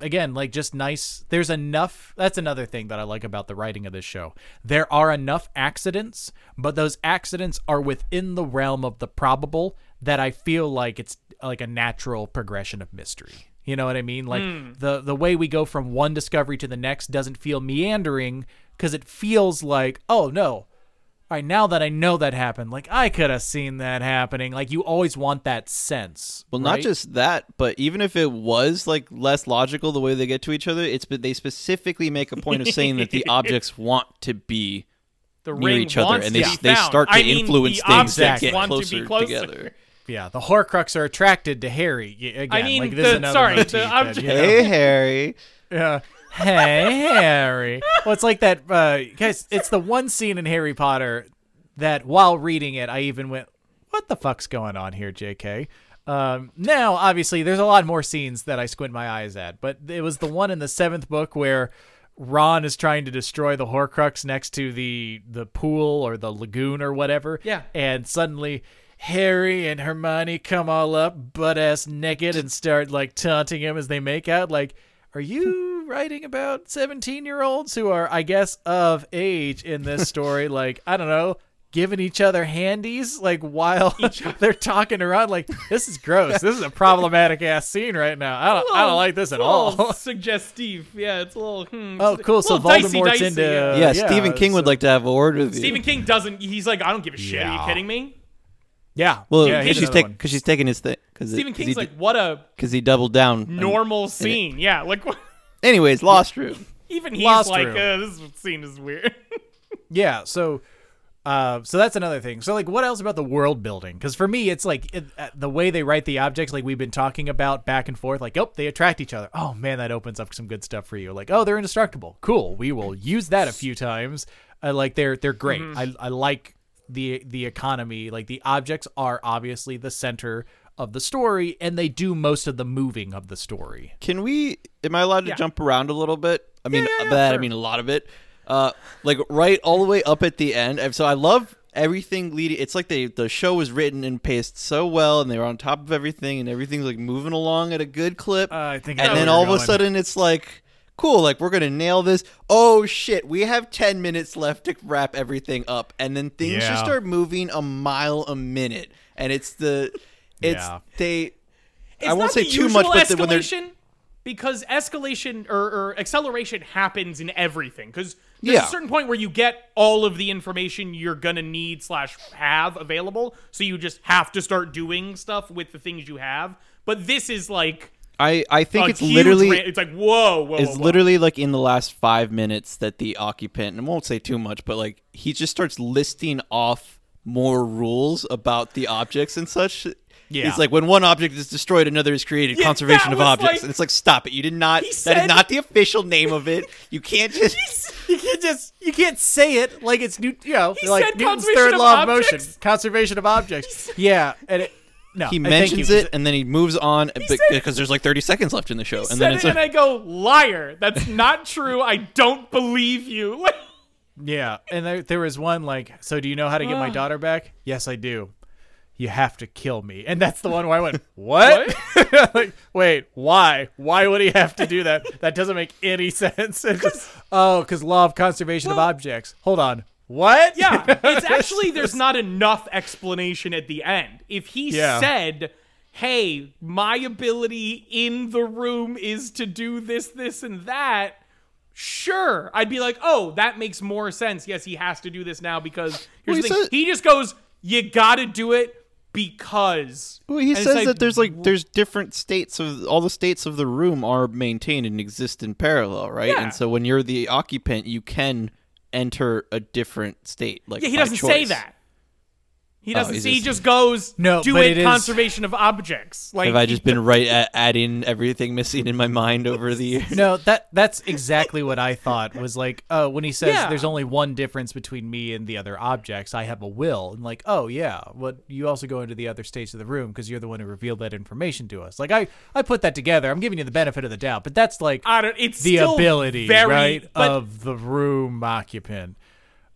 again like just nice. There's enough. That's another thing that I like about the writing of this show. There are enough accidents, but those accidents are within the realm of the probable that I feel like it's like a natural progression of mystery. You know what I mean? Like hmm. the the way we go from one discovery to the next doesn't feel meandering because it feels like, oh no, all right, now that I know that happened, like I could have seen that happening. Like you always want that sense. Well, not just that, but even if it was like less logical the way they get to each other, it's but they specifically make a point of saying that the objects want to be The near each other, and they they found. start to I mean, influence the things that get want closer, to be closer. together. Yeah, the Horcrux are attracted to Harry. Again, I mean, like, this is the- another sorry, the motif that, object- you know, Hey, Harry. yeah. Hey, Harry. Well, it's like that, uh, guys. It's the one scene in Harry Potter that, while reading it, I even went, "What the fuck's going on here, J.K." Um, now, obviously, there's a lot more scenes that I squint my eyes at, but it was the one in the seventh book where Ron is trying to destroy the Horcrux next to the the pool or the lagoon or whatever. Yeah. and suddenly. Harry and Hermione come all up, butt ass naked, and start like taunting him as they make out. Like, are you writing about 17 year olds who are, I guess, of age in this story? like, I don't know, giving each other handies, like, while they're talking around. Like, this is gross. This is a problematic ass scene right now. I don't, I don't like this at It's a little all. Suggestive. Yeah, it's a little. Hmm, Oh, cool. So little dicey, Voldemort's dicey, into- yeah. yeah, Uh, yeah, Stephen King would like to have a word with you. Stephen King doesn't. He's like, I don't give a shit. Are you kidding me? Yeah. Well, yeah, because she's, another take, one. 'cause she's taking his thing. Because Stephen King's like, what a because he doubled down. on- normal scene. Yeah, like what? Anyways, Lost Room. Even he's Lost like, uh, this scene is weird. Yeah, so uh, so that's another thing. So like, what else about the world building? Because for me, it's like it, uh, the way they write the objects, like we've been talking about back and forth. Like, oh, they attract each other. Oh man, that opens up some good stuff for you. Like, oh, they're indestructible. Cool. We will use that a few times. Uh, like they're they're great. I I like the the economy. Like the objects are obviously the center of the story, and they do most of the moving of the story. Can we? Am I allowed to Yeah. jump around a little bit? I mean, Yeah, yeah, yeah, by that I mean a lot of it. Uh, like right all the way up at the end. And So I love everything leading. It's like they the show was written and paced so well, and they were on top of everything, and everything's like moving along at a good clip. Uh, I think and then all you're of a sudden, it's like. Cool, like we're gonna nail this. Oh shit, we have ten minutes left to wrap everything up, and then things Yeah. just start moving a mile a minute, and it's the, it's Yeah. they. It's I won't not say the too much, but the- when they're escalation because escalation or, or acceleration happens in everything. Because there's Yeah. a certain point where you get all of the information you're gonna need slash have available, so you just have to start doing stuff with the things you have. But this is like I I think a it's huge literally ra- it's like whoa, whoa, it's whoa, whoa. literally like in the last five minutes that the occupant and I won't say too much, but like he just starts listing off more rules about the objects and such. Yeah. It's like when one object is destroyed, another is created. Yeah, conservation of objects, like- and it's like, stop it! You did not. He that said- is not the official name of it. You can't just. You can't just you can't say it like it's new. You know, He like said Newton's conservation third of law of objects. motion, conservation of objects. yeah, and it, no, He mentions it, and then he moves on said- because there's like 30 seconds left in the show, and Said then it it's and I go liar. That's not true. I don't believe you. Yeah, and there, there was one like, so do you know how to get my daughter back? Yes, I do. You have to kill me, and that's the one where I went, what? like, wait, why? Why would he have to do that? That doesn't make any sense. It's just, oh, because law of conservation of objects. Hold on, what? Yeah, it's actually there's not enough explanation at the end. If he Yeah. said, "Hey, my ability in the room is to do this, this, and that," sure, I'd be like, "Oh, that makes more sense." Yes, he has to do this now because here's Well, the he thing. said- he just goes, "You got to do it because." Well, he And says like, that there's like there's different states of all the states of the room are maintained and exist in parallel, right? Yeah. And so when you're the occupant, you can enter a different state. Like Yeah, he doesn't say that. He oh, doesn't. he's say, he just- just goes, No, do but it, it is- conservation of objects." Like Have I just been right at adding everything missing in my mind over the years? No, that that's exactly what I thought was like, oh, when he says Yeah. there's only one difference between me and the other objects, I have a will. And like, oh yeah, but you also go into the other states of the room because you're the one who revealed that information to us. Like I, I put that together. I'm giving you the benefit of the doubt, but that's like I don't. It's the ability, very, right, but of the room occupant.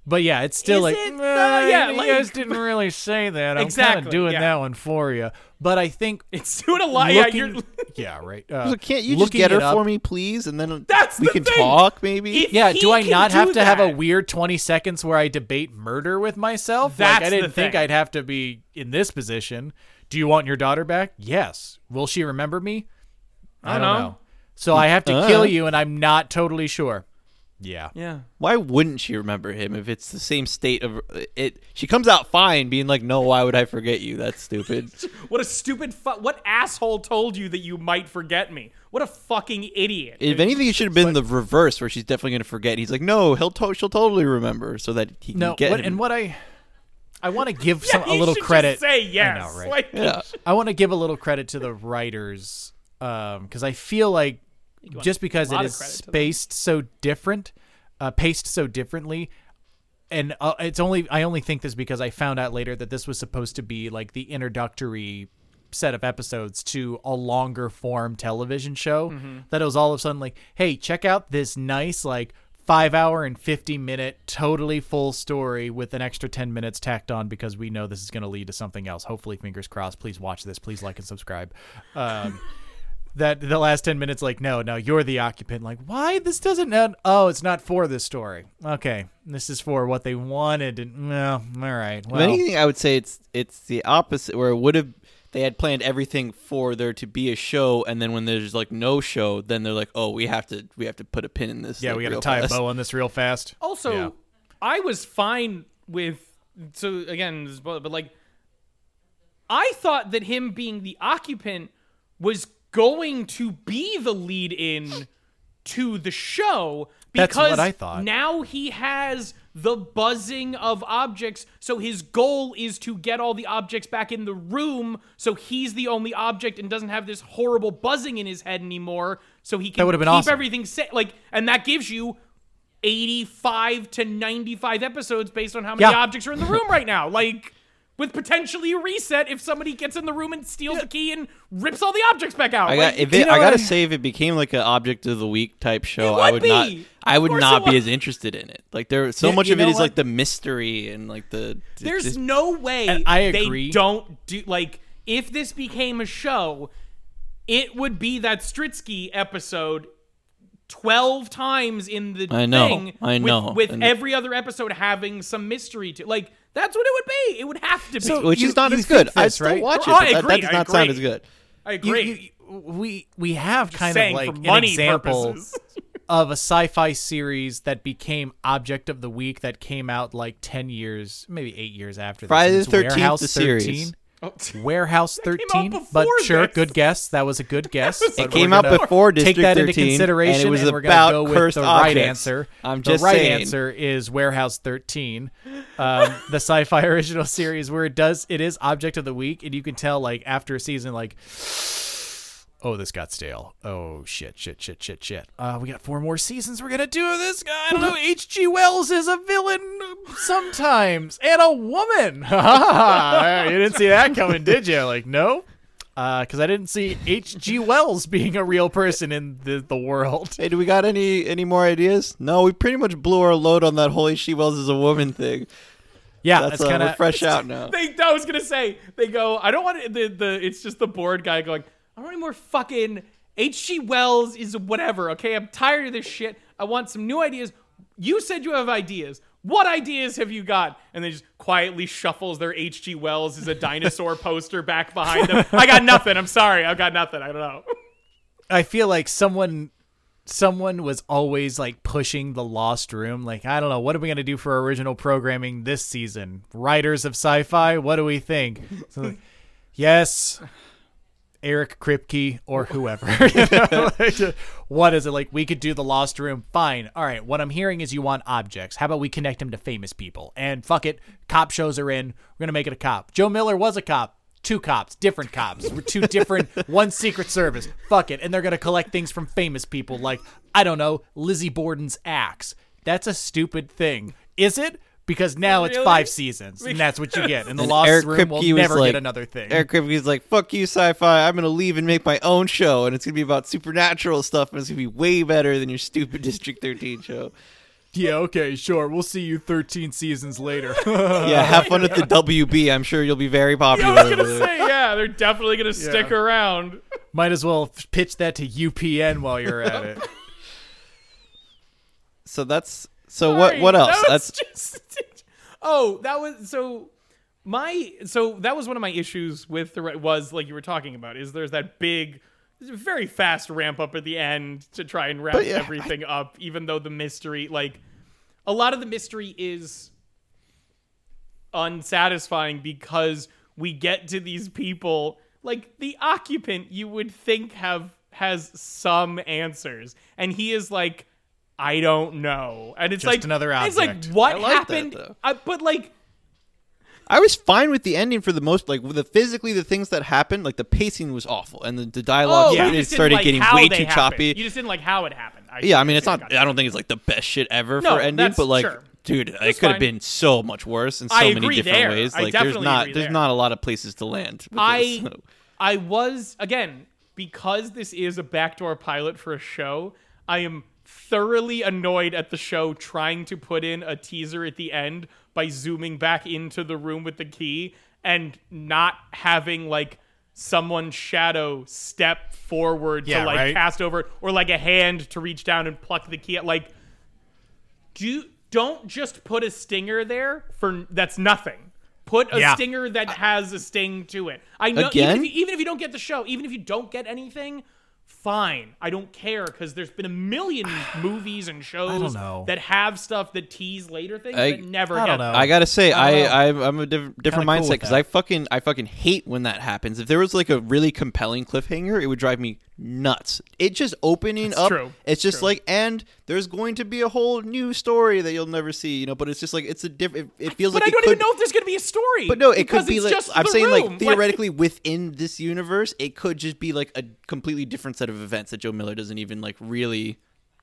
But yeah, it's still Is like, it, "Uh, though? Yeah, you like- guys didn't really say that. I'm kind Exactly, of doing yeah. that one for you. But I think it's doing a lot. Yeah, looking- you're. yeah, right. Uh, So can't you just looking get her it up- for me, please? And then That's we the can thing. talk, maybe. If Yeah, he do I can not do have to have a that- weird 20 seconds where I debate murder with myself? That's like, I the didn't think thing. I'd have to be in this position. Do you want your daughter back? Yes. Will she remember me? I, don't don't know. know. So I have to Uh. kill you, and I'm not totally sure. Yeah. Yeah. Why wouldn't she remember him if it's the same state of it? She comes out fine, being like, "No, why would I forget you? That's stupid." What a stupid. Fu- what asshole told you that you might forget me? What a fucking idiot. if anything, it should have been the reverse, where she's definitely gonna forget. He's like, "No, he'll to- she'll totally remember," so that he can get what, him. and what I I want to give yeah, some a little should just credit. say yes. I know, right? Like, Yeah. I want to give a little credit to the writers um, because I feel like just because it is credit to them. spaced so different, uh, paced so differently, and uh, it's only I only think this because I found out later that this was supposed to be like the introductory set of episodes to a longer form television show Mm-hmm. that it was all of a sudden like hey check out this nice like five hour and 50 minute totally full story with an extra 10 minutes tacked on because we know this is going to lead to something else hopefully fingers crossed please watch this please like and subscribe um, that the last 10 minutes like no no you're the occupant like why this doesn't end oh it's not for this story okay this is for what they wanted and well all right If well anything, I would say it's it's the opposite, where it would have they had planned everything for there to be a show, and then when there's like no show, then they're like, "Oh, we have to we have to put a pin in this." yeah like, we got to tie fast. a bow on this real fast Also, Yeah. I was fine with. So again, but like, I thought that him being the occupant was going to be the lead in to the show That's because what I thought. now he has the buzzing of objects. So his goal is to get all the objects back in the room so he's the only object and doesn't have this horrible buzzing in his head anymore. So he can would've been keep awesome. everything set. Like, and that gives you 85 to 95 episodes based on how many Yeah. objects are in the room right now. Like, with potentially a reset if somebody gets in the room and steals the key and rips all the objects back out. I Like, got if you it, know I what gotta I- say if it became like an object of the week type show, It I would would not be. I would not be as interested in it. Like there so Yeah, much of it is know is like the mystery and like the There's just- no way I agree. they don't do like if this became a show, it would be that Stritsky episode 12 times in the I know, thing I know. with, And- every other episode having some mystery to like that's what it would be it would have to be So- which you- is not as good. think I still right? watch it. Oh, I but that, that does not sound as good. i agree you- we we have kind of like for an example of a sci-fi series that became object of the week that came out like 10 years maybe 8 years after this. Friday and the 13th, the series. 13. Warehouse came out 13 but sure this. good guess. That was a good guess. It but came out before District take that into consideration and it was we're gonna about go with cursed the right answer. I'm just the right saying. answer is Warehouse 13 um, the sci-fi original series where it does it is object of the week and you can tell like after a season like oh this got stale. Oh shit shit shit shit shit. Uh we got four more seasons we're gonna do this guy. I don't know. H.G. Wells is a villain sometimes and a woman you didn't see that coming did you like no because I didn't see H.G. Wells being a real person in the, the world. Hey, do we got any any more ideas? No, we pretty much blew our load on that whole she Wells is a woman thing. Yeah, That's, that's, uh, kind we're of fresh out now. they I was gonna say they go. I don't want it- the the. It's just the bored guy going. I don't want any more fucking H.G. Wells is whatever. Okay, I'm tired of this shit. I want some new ideas. You said you have ideas. What ideas have you got? And they just quietly shuffles their H.G. Wells as a dinosaur poster back behind them. I got nothing. I'm sorry. I've got nothing. I don't know. I feel like someone someone was always like pushing the lost room like I don't know what are we going to do for original programming this season writers of sci-fi what do we think so, like, yes Eric Kripke or whoever you know? what is it like we could do the lost room fine all right what I'm hearing is you want objects how about we connect them to famous people and fuck it cop shows are in we're to make it a cop Joe Miller was a cop two cops, different cops. We're two different, one Secret Service. Fuck it. And they're to collect things from famous people like, I don't know, Lizzie Borden's axe. That's a stupid thing. Is it? Because now it's five seasons, and that's what you get. And the And Lost Eric Room will Kripke was never like- get another thing. Eric Kripke's like, "Fuck you, sci-fi. I'm gonna leave and make my own show, and it's gonna be about supernatural stuff, and it's gonna be way better than your stupid District 13 show." yeah, okay, sure. We'll see you 13 seasons later. Yeah, have fun at the WB. I'm sure you'll be very popular. I was gonna say yeah. They're definitely gonna stick around. Might as well pitch that to UPN while you're at it. So that's so what? Sorry, What else? that That's just. Oh, that was so. My so that was one of my issues with the was like you were talking about is there's that big, very fast ramp up at the end to try and wrap yeah, everything up, even though the mystery like a lot of the mystery is unsatisfying because we get to these people like the occupant you would think have has some answers and he is like I don't know and it's Just like another it's like what I like that, happened though. I, but like I was fine with the ending for the most like the physically the things that happened like the pacing was awful and the, the dialogue oh, yeah, you it started like getting way too happened. choppy. you just didn't like how it happened I yeah, I mean it's not I don't think it's like the best shit ever No, for ending, but like sure. dude, it That's could have been so much worse in so I many different there. ways. I Like there's not agree there's there. not a lot of places to land. I this, so. I was again because this is a backdoor pilot for a show. I am thoroughly annoyed at the show trying to put in a teaser at the end by zooming back into the room with the key and not having like someone's shadow step forward Yeah, to like right. cast over or like a hand to reach down and pluck the key. Like do don't just put a stinger there for that's nothing. Put a Yeah. stinger that has a sting to it. I know Again? even if, you, even if you don't get the show, even if you don't get anything, fine. I don't care because there's been a million movies and shows know. that have stuff that tease later things I- that never I get don't know. I gotta say, I I, I am a diff- different Kinda cool mindset with because that. I fucking I fucking hate when that happens. If there was like a really compelling cliffhanger, it would drive me nuts. It just opening up. true. It's just True. like, and there's going to be a whole new story that you'll never see, you know. But it's just like it's a different. It, it feels But like But I don't could, even know if there's going to be a story. But no, it could be like I'm saying, room. like theoretically within this universe, it could just be like a completely different set of events that Joe Miller doesn't even like really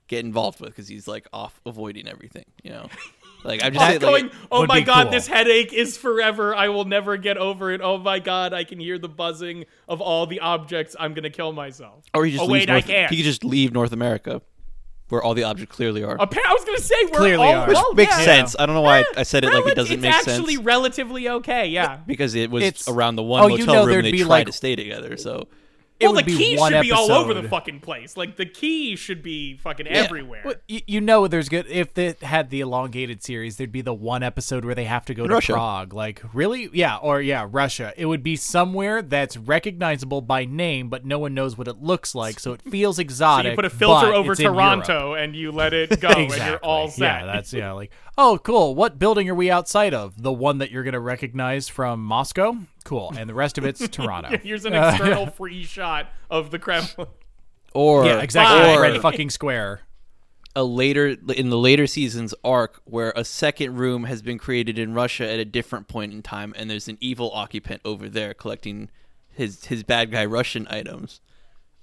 get involved with because he's like off avoiding everything, you know. Like I'm just saying, going, like, oh my god, cool. this headache is forever. I will never get over it. Oh my god, I can hear the buzzing of all the objects. I'm gonna kill myself. or he just oh leaves wait, I can't. he could just leave North America, where all the objects clearly are. Appa- I was gonna say we're Clearly all are. Which well, makes yeah. sense. I don't know why I said it like it doesn't it's make actually sense relatively okay. Yeah. because it was It's- around the one oh, you motel know room they be, tried like- to stay together. So It well, the would be key one should be all over the fucking place. Like the key should be fucking everywhere. Well, you, you know, there's good. If it had the elongated series, there'd be the one episode where they have to go to Russia. Prague. Like, really? Yeah, or yeah, Russia. It would be somewhere that's recognizable by name, but no one knows what it looks like, so it feels So exotic. you put a filter over it's in Europe. Toronto and you let it go, and you're all set. Yeah, that's yeah. Like, oh, cool. What building are we outside of? The one that you're gonna recognize from Moscow. Cool, and the rest of it's Toronto. Here's an uh, external free shot of the Kremlin. or yeah, exactly. or Red fucking square. a later in the later seasons arc where a second room has been created in Russia at a different point in time, and there's an evil occupant over there collecting his his bad guy Russian items.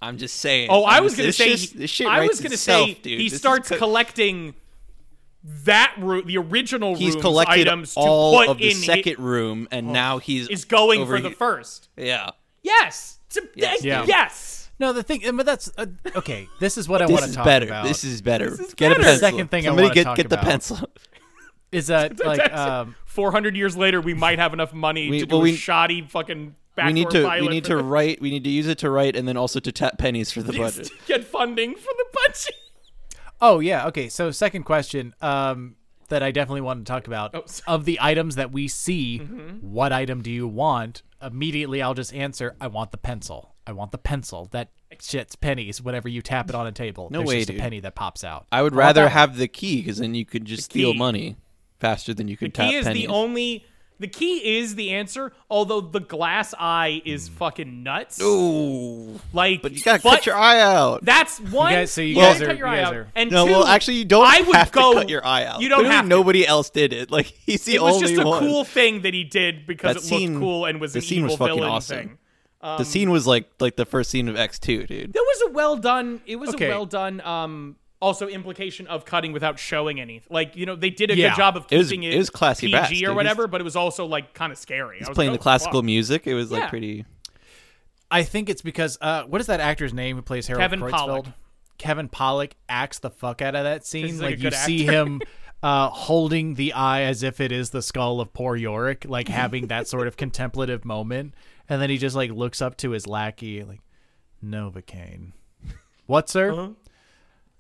I'm just saying. Oh, I was gonna say. shit- this shit I was gonna say dude. he This starts co- collecting that room, the original He's room's collected items all to put of the in second room, and now he's is going over for the first. Yeah, Yes. It's a- Yes, Yeah. Yes. No, the thing, but that's uh, okay. This is what I want to talk better. about. This is better. This is get better. a pencil. Second thing I Somebody wanna get talk get the about. pencil. is that like um, Four hundred years later, we might have enough money We- to do well, a we- shoddy fucking. we need to we need to the- write. We need to use it to write, and then also to tap pennies for the budget. get funding for the budget. Oh yeah, okay. So second question um that I definitely want to talk about Oh, of the items that we see, Mm-hmm. what item do you want? Immediately I'll just answer, I want the pencil. I want the pencil. That shit's pennies whenever you tap it on a table. No There's way, just dude. a penny that pops out. I would want rather have the key because then you could just steal money faster than you could The tap key is pennies. the only. The key is the answer. Although the glass eye Hmm. is fucking nuts. Ooh, Like, but you gotta but cut your eye out. That's one. guys- so you gotta guys are- cut your you eye guys out. are- And no, two, well, actually, you don't I would have go, to cut your eye out. You don't Clearly have to. Nobody else did it. Like he's the It was only just a one. cool thing that he did because That it scene- looked cool and was the an scene was evil fucking villain awesome. thing. the scene was like like the first scene of X two, dude. That was a well done. It was Okay. a well done. Um, also implication of cutting without showing anything. Like you know, they did a Yeah. good job of It was- it, it was classy PG brass, or dude. whatever, but it was also like kind of scary. He's playing the classical music. It was like Yeah. pretty. I think it's because uh what is that actor's name who plays Harold Kevin Kreutzfeld? Pollak. Kevin Pollak acts the fuck out of that scene. like, Like, you good see him uh, holding the eye as if it is the skull of poor Yorick, like having that sort of contemplative moment, and then he just like looks up to his lackey, like Novocaine. What, sir? Uh-huh.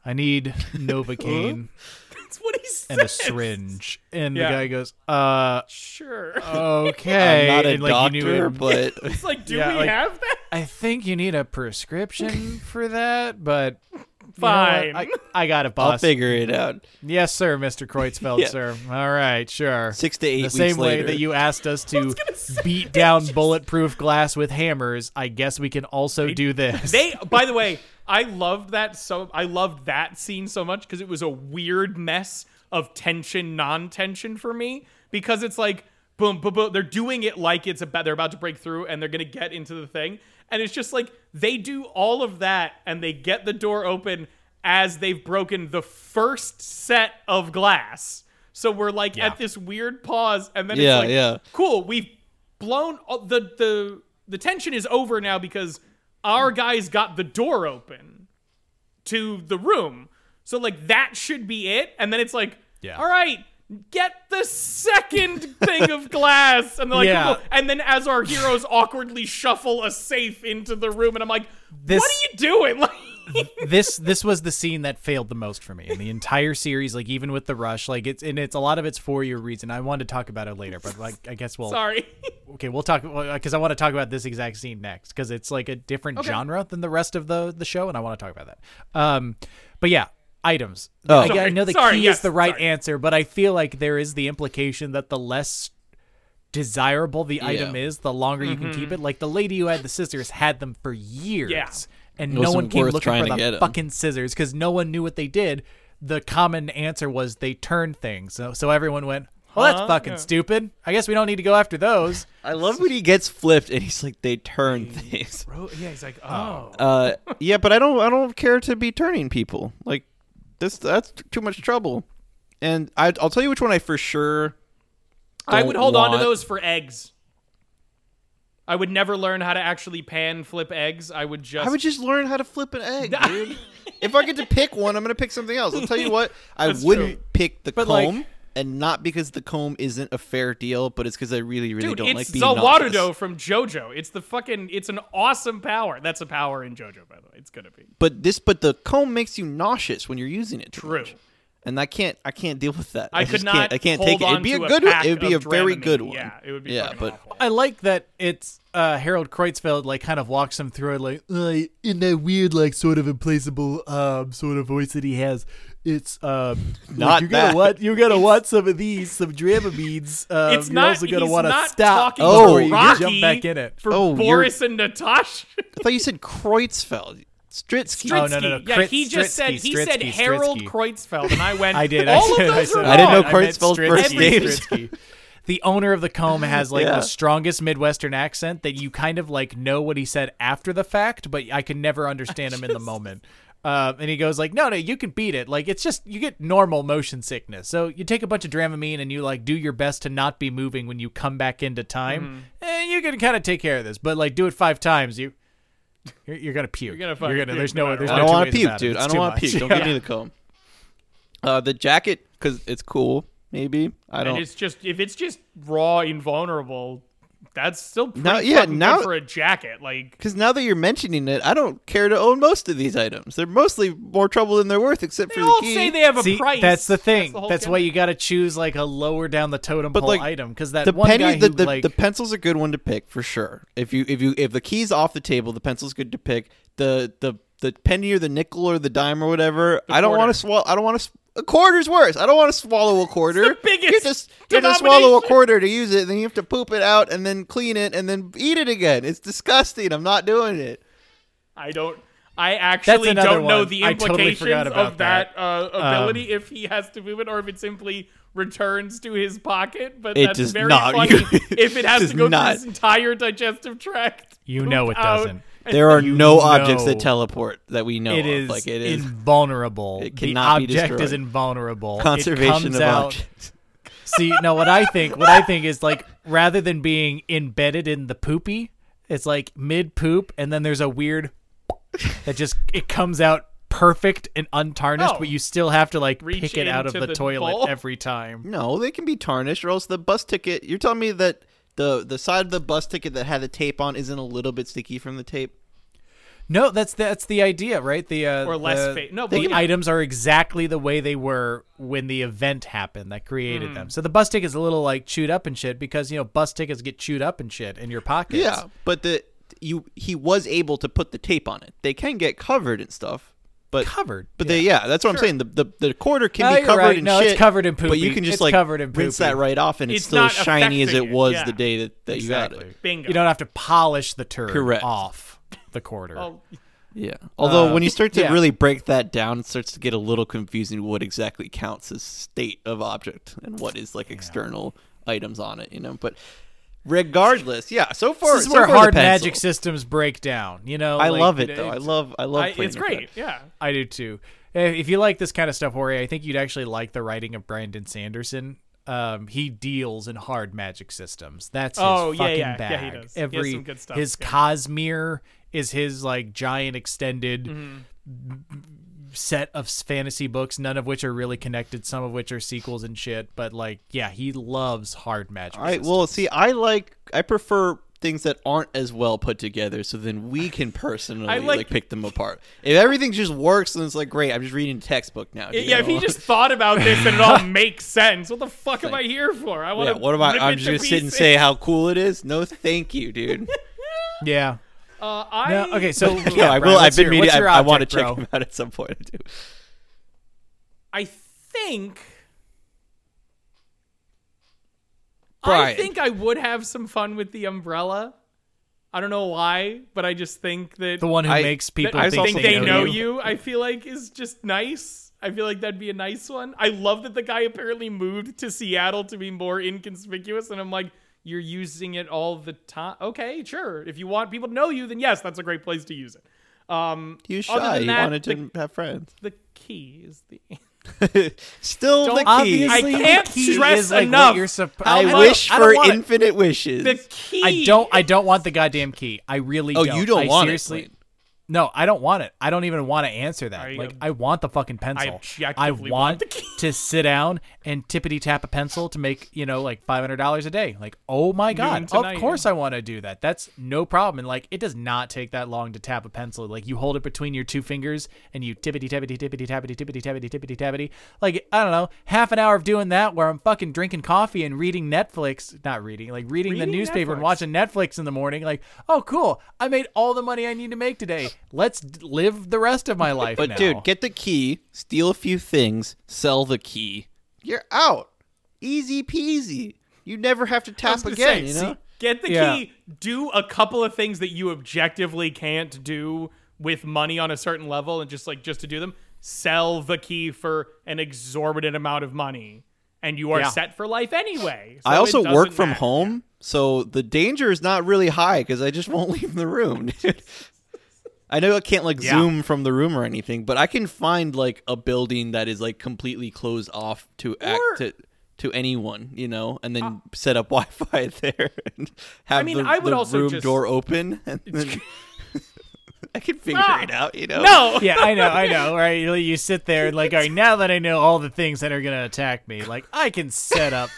I need Novocaine That's what he said. and a syringe. And Yeah. the guy goes, "Uh, Sure. okay." I'm not a and, like, you knew doctor, it- but it's like, do Yeah, we like- have that? I think you need a prescription for that, but you know what? Fine. I, I got it, boss. I'll figure it out. Yes, sir, Mr. Kreutzfeld, Yeah. sir. All right, sure. Six to eight the weeks same way that you asked us to beat down bulletproof glass with hammers, I guess we can also do this. They, by the way, I loved that so. I loved that scene so much because it was a weird mess of tension, non-tension for me. Because it's like boom, boom, boom. They're doing it like it's about they're about to break through and they're gonna get into the thing, and it's just like they do all of that and they get the door open as they've broken the first set of glass. So we're like Yeah. at this weird pause, and then Yeah, it's like, yeah. cool. We've blown the the the tension is over now because our guys got the door open to the room. So like that should be it. And then it's like, Yeah. all right, get the second thing of glass. And they're like, Yeah. cool. and then as our heroes awkwardly shuffle a safe into the room, and I'm like, This- what are you doing? Like, this this was the scene that failed the most for me in the entire series. Like even with the rush, like it's and it's a lot of it's for your reason. I wanted to talk about it later, but like I guess we'll sorry. okay we'll talk because I want to talk about this exact scene next because it's like a different Okay. genre than the rest of the the show, and I want to talk about that. Um, but yeah, items. Oh. I, I know the Sorry, key yes, is the right sorry. answer, but I feel like there is the implication that the less desirable the item is, the longer you can keep it. Like the lady who had the scissors had them for years. Yeah. and no one came looking for to the get 'em. fucking scissors because no one knew what they did. The common answer was they turned things. So, so everyone went, well, that's Huh? fucking Yeah. stupid. I guess we don't need to go after those. I love when he gets flipped and he's like, they turn things. Yeah, he's like, oh. Uh, yeah, but I don't. I don't care to be turning people. Like this. That's too much trouble. And I, I'll tell you which one I for sure. I would hold on to those for eggs. I would never learn how to actually pan flip eggs. I would just. I would just learn how to flip an egg, dude. if I get to pick one, I'm gonna pick something else. I'll tell you what. I That's wouldn't true. pick the But, like- comb, and not because the comb isn't a fair deal, but it's because I really, really Dude, don't like being Zawarudo nauseous. from JoJo. It's the fucking. It's an awesome power. That's a power in JoJo, by the way. It's gonna be But this, but the comb makes you nauseous when you're using it. true. much. and I can't. I can't deal with that. I, just could not. Can't, I can't hold take it. It'd be a good. pack one. It'd be a of very Dramamine. good one. Yeah, it would be. Yeah, but awful. I like that it's uh, Harold Kreutzfeld like kind of walks him through it like uh, in that weird like sort of implaceable um sort of voice that he has. It's like, Not you're gonna that. want you're gonna want some of these some Dramamines. Um, It's you're not- also gonna want to not stop talking before to you jump back in it. for Oh, you're- Boris and Natasha. I thought you said Kreutzfeld. Stritsky. Oh, no, no, no. Yeah, Krit- he just said Stritsky, he said Stritsky, Harold Stritsky. Kreutzfeld, and I went. I did. All I said, of I said are I didn't know wrong. meant Kreutzfeld's first name. The owner of the comb has like Yeah. the strongest Midwestern accent that you kind of like know what he said after the fact, but I can never understand him in the moment. Uh, and he goes like, "No, no, you can beat it. Like it's just you get normal motion sickness. So you take a bunch of Dramamine and you like do your best to not be moving when you come back into time, Mm-hmm. and you can kind of take care of this. But like do it five times, you you're, you're gonna puke. You're gonna fucking puke There's no no. There's what. I no don't want to puke, about it. dude. I don't want to puke. Don't Yeah. give me the comb. Uh, the jacket because it's cool. Maybe I don't. it's just if it's just raw, invulnerable, that's still pretty Now- yeah, now- good for a jacket. Like Because now that you're mentioning it, I don't care to own most of these items. They're mostly more trouble than they're worth, except they for all the key. say they have a See, price. that's the thing. the That's, why you got to choose like a lower down the totem But, pole like, item because that the one penny, guy the, who the, like the pencil's a good one to pick for sure. If you if you if the key's off the table, the pencil's good to pick. The the the penny or the nickel or the dime or whatever. I don't want to swallow. I don't want to. A quarter's worse. I don't want to swallow a quarter. the biggest you have to, s- you have to swallow a denomination. quarter to use it, then you have to poop it out and then clean it and then eat it again. It's disgusting. I'm not doing it. I don't. I actually another don't know one. the I totally implications forgot about of that, that. Um, uh, ability if he has to move it or if it simply returns to his pocket. But It that's does very not. funny You- if it has does to go not. through his entire digestive tract. You poop know it out, doesn't. And There are You no objects that teleport that we know it of. is Like it is invulnerable. It the cannot be object is destroyed. invulnerable. Conservation comes of out, objects. See, no, what I think, what I think is like rather than being embedded in the poopy, it's like mid poop, and then there's a weird that just it comes out perfect and untarnished, Oh. but you still have to like Reach pick it out of the, the toilet bowl? every time. No, they can be tarnished, or else the bus ticket. You're telling me that the the side of the bus ticket that had the tape on isn't a little bit sticky from the tape? No, that's that's the idea, right? The uh, Or less the, fa- no, the items are exactly the way they were when the event happened that created them. So the bus ticket's a little like chewed up and shit because you know bus tickets get chewed up and shit in your pockets. Yeah, but the you he was able to put the tape on it. They can get covered and stuff, but covered. But they yeah, that's what I'm saying. The, the the quarter can No, be covered right. in No, shit. it's covered in But you can just It's like covered in rinse that right off, and it's, It's still as shiny as it was yeah. the day that, that you got it. Bingo. You don't have to polish the turd Correct. off the quarter. Oh, Yeah. Although Uh, when you start to yeah. really break that down, it starts to get a little confusing what exactly counts as state of object and what is like external items on it, you know. But regardless, yeah. So far, this is so where far hard magic systems break down. You know, I like, love it you though. I love. I love. I, it's great. that. Yeah. I do too. If you like this kind of stuff, Jorge, I think you'd actually like the writing of Brandon Sanderson. Um, he deals in hard magic systems. That's his Oh, yeah, fucking yeah. Yeah, bag. he does. He has Every some good stuff, his yeah. Cosmere is his like giant extended Mm-hmm. Set of fantasy books, none of which are really connected, some of which are sequels and shit. But like, yeah, he loves hard magic. All right. systems. Well, see, I like. I prefer things that aren't as well put together, so then we can personally like, like- pick them apart. If everything just works, then it's like great. I'm just reading a textbook now. Yeah, if he just thought about this and it all makes sense, what the fuck am I here for? I want Yeah, what about I? I'm just gonna sit and say how cool it is? No, thank you, dude. yeah. Uh, I No, okay, so no, yeah, I Brian, will. I've been your- meaning. I, your I want to check bro? him out at some point. I do. I think. I think I would have some fun with the umbrella. I don't know why, but I just think that The one who I- makes people I I think, think also they know you. you. I feel like is just nice. I feel like that'd be a nice one. I love that the guy apparently moved to Seattle to be more inconspicuous, and I'm like, you're using it all the time. Okay, sure. If you want people to know you, then yes, that's a great place to use it. Um, He was other shy. than He that, wanted the, to have friends. the key is the. Still Don't- the key. Obviously, I can't the key stress is, like, what enough You're supp- I much- wish I for want it. infinite wishes. The key. I don't. I don't want the goddamn key. I really. oh, don't. you don't I want seriously, it. No, I don't want it. I don't even want to answer that. I, like, I want the fucking pencil. objectively I want want the to sit down and tippity tap a pencil to make you know like five hundred dollars a day. Like, oh my god, of course I want to do that. That's no problem. And like, it does not take that long to tap a pencil. Like, you hold it between your two fingers and you tippity tappity tippity tappity tippity tappity tippity tappity. Like, I don't know, half an hour of doing that where I'm fucking drinking coffee and reading Netflix. Not reading, like reading, the Reading newspaper and watching Netflix in the morning. Like, oh cool, I made all the money I need to make today. Let's live the rest of my life. But now. dude, get the key, steal a few things, sell the key. You're out. Easy peasy. You never have to tap again, say, you see, know? get the Yeah. key. Do a couple of things that you objectively can't do with money on a certain level, and just like just to do them, sell the key for an exorbitant amount of money, and you are Yeah. set for life anyway. So I also work from matter. home, so the danger is not really high because I just won't leave the room. dude. I know I can't like Yeah. zoom from the room or anything, but I can find like a building that is like completely closed off to act to, to anyone, you know, and then set up Wi-Fi there and have I mean, the, I would the also room just- door open, and then I can figure Ah! it out, you know. No. yeah, I know, I know, right? You, you sit there and like, all right, now that I know all the things that are gonna attack me, like I can set up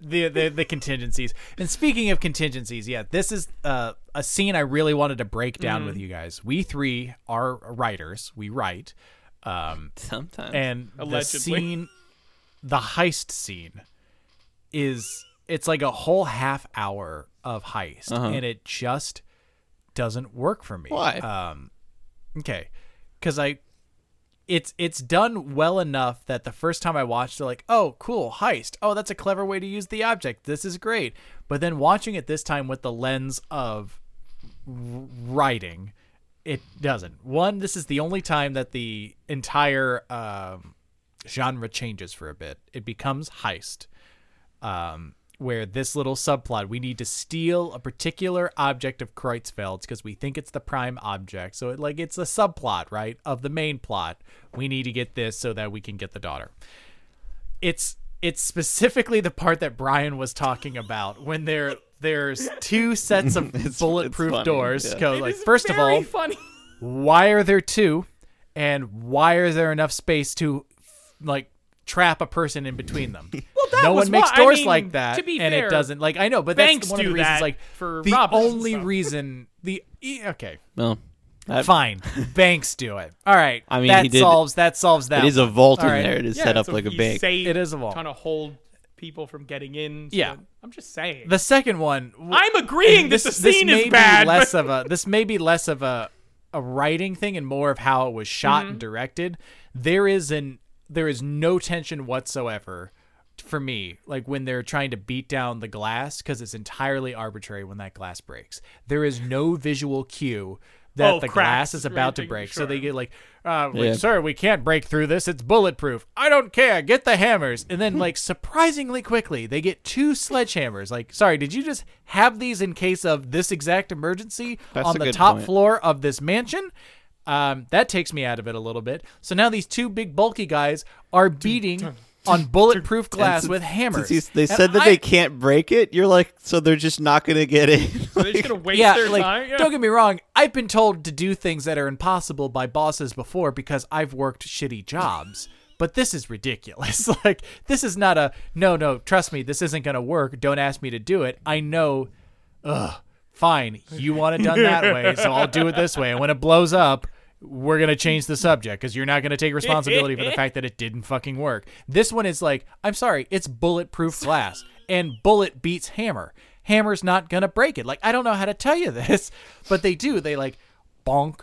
the the, the contingencies. And speaking of contingencies, yeah, this is uh, a scene I really wanted to break down with you guys. We three are writers. We write, um, Sometimes. and the Allegedly. scene, the heist scene, is it's like a whole half hour of heist, Uh-huh. and it just doesn't work for me. Why? Um, okay, because I, it's it's done well enough that the first time I watched it, like, oh, cool heist. Oh, that's a clever way to use the object. This is great. But then watching it this time with the lens of writing, it doesn't. One, this is the only time that the entire um, genre changes for a bit. It becomes heist um, where this little subplot, we need to steal a particular object of Kreutzfeld's because we think it's the prime object. So it like it's a subplot, right, of the main plot. We need to get this so that we can get the daughter. It's it's specifically the part that Brian was talking about when there there's two sets of It's- bulletproof it's doors. yeah. Go like first of all, funny. why are there two and why is there enough space to like trap a person in between them well that no was one makes why- I doors mean, like that to be and fair, it doesn't like i know but banks that's one of the reasons that like for the robbers only stuff. reason the okay well, that- fine banks do it all right I mean, that he did- solves that solves that it is a vault All in right. there. It is Yeah, set up so like a you bank. Say, It is a vault. Trying to hold people from getting in. so Yeah. I'm just saying. the second one w- I'm agreeing this, that the this scene may is be bad. less of a this may be less of a a writing thing and more of how it was shot Mm-hmm. and directed. There is an there is no tension whatsoever for me like when they're trying to beat down the glass because it's entirely arbitrary when that glass breaks. There is no visual cue that Oh, the cracks, glass is about to right, break. So they get like, uh, like, sir, we can't break through this. It's bulletproof. I don't care. Get the hammers. And then, like, surprisingly quickly, they get two sledgehammers. Like, sorry, did you just have these in case of this exact emergency That's on the top point. floor of this mansion? Um, that takes me out of it a little bit. So now these two big bulky guys are beating on bulletproof glass since- with hammers. You- they And said that I- they can't break it, you're like, so they're just not gonna get in. So they're just gonna waste yeah, their like time. Yeah. don't get me wrong. I've been told to do things that are impossible by bosses before because I've worked shitty jobs. But this is ridiculous. like this is not a no, no. Trust me, this isn't gonna work. Don't ask me to do it. I know. Ugh. Fine. You want it done that way, so I'll do it this way. And when it blows up, we're gonna change the subject because you're not gonna take responsibility for the fact that it didn't fucking work. This one is like, I'm sorry, it's bulletproof glass, and bullet beats hammer. Hammer's not gonna break it. Like I don't know how to tell you this, but they do. They like bonk,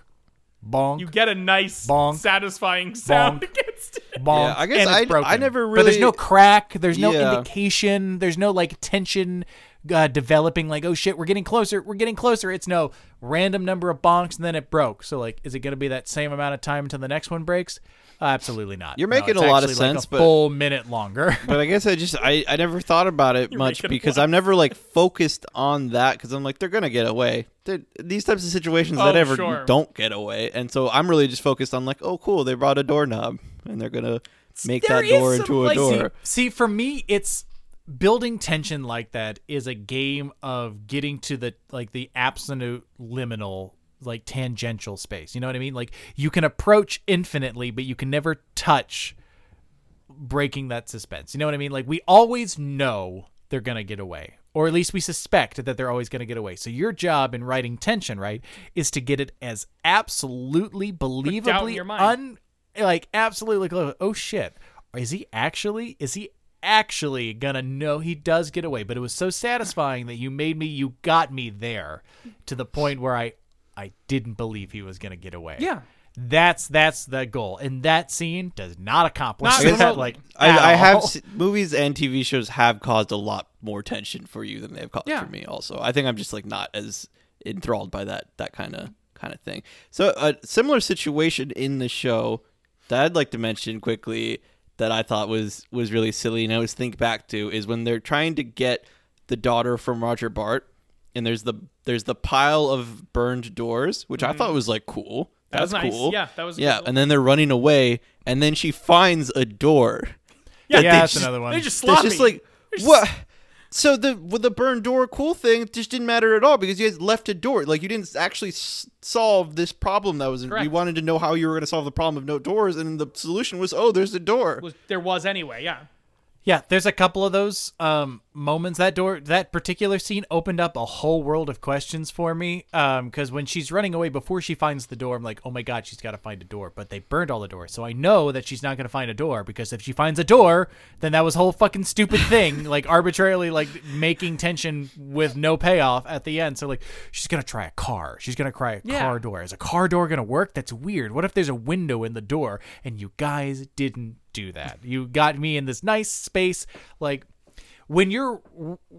bonk, you get a nice, Bonk. satisfying sound Bonk. against it. bonk. Yeah, I guess and it's I- I broken. never But there's no crack. There's no Yeah. indication. There's no like tension uh, developing like, oh shit, we're getting closer, we're getting closer. It's no random number of bonks and then it broke. So like, is it going to be that same amount of time until the next one breaks? Uh, absolutely not. You're No, making it's a lot of actually, like, sense, a but- full minute longer. but I guess I just I, I never thought about it You're much because. I'm never like focused on that because I'm like they're gonna get away. They're, these types of situations Oh, that ever sure. don't get away, and so I'm really just focused on like oh cool they brought a doorknob and they're gonna make There that door into a like, door. See, for me, it's building tension like that is a game of getting to the like the absolute liminal like tangential space. You know what I mean? Like you can approach infinitely, but you can never touch breaking that suspense. You know what I mean? Like we always know they're going to get away. Or at least we suspect that they're always going to get away. So your job in writing tension, right, is to get it as absolutely believably un like absolutely. Oh shit. Is he actually is he actually gonna know he does get away? But it was so satisfying that you made me you got me there to the point where I I didn't believe he was gonna get away. Yeah. That's that's the goal. And that scene does not accomplish Not that, remotely. like I, at I have all. se- movies and TV shows have caused a lot more tension for you than they've caused Yeah. for me. Also, I think I'm just like not as enthralled by that that kind of kind of thing. So a similar situation in the show that I'd like to mention quickly that I thought was was really silly and I always think back to is when they're trying to get the daughter from Roger Bart and there's the there's the pile of burned doors which I thought was like cool. Mm-hmm. That was That's nice. cool. Yeah, that was yeah. cool. And then they're running away, and then she finds a door. Yeah, that Yeah, that's just- another one. They're just It's just like They're just- what? So the with the burned door cool thing just didn't matter at all because you guys left a door. Like you didn't actually s- solve this problem that was. We Correct. wanted to know how you were going to solve the problem of no doors, and the solution was oh, there's a door. was, there was anyway. Yeah. Yeah, there's a couple of those um, moments. That door, that particular scene opened up a whole world of questions for me. um Because when she's running away before she finds the door, I'm like, oh my god, she's got to find a door. But they burned all the doors, so I know that she's not going to find a door. Because if she finds a door, then that was a whole fucking stupid thing, like arbitrarily like making tension with no payoff at the end. So like, she's gonna try a car. She's gonna try a Yeah. car door. Is a car door gonna work? That's weird. What if there's a window in the door and you guys didn't do that? You got me in this nice space. Like when you're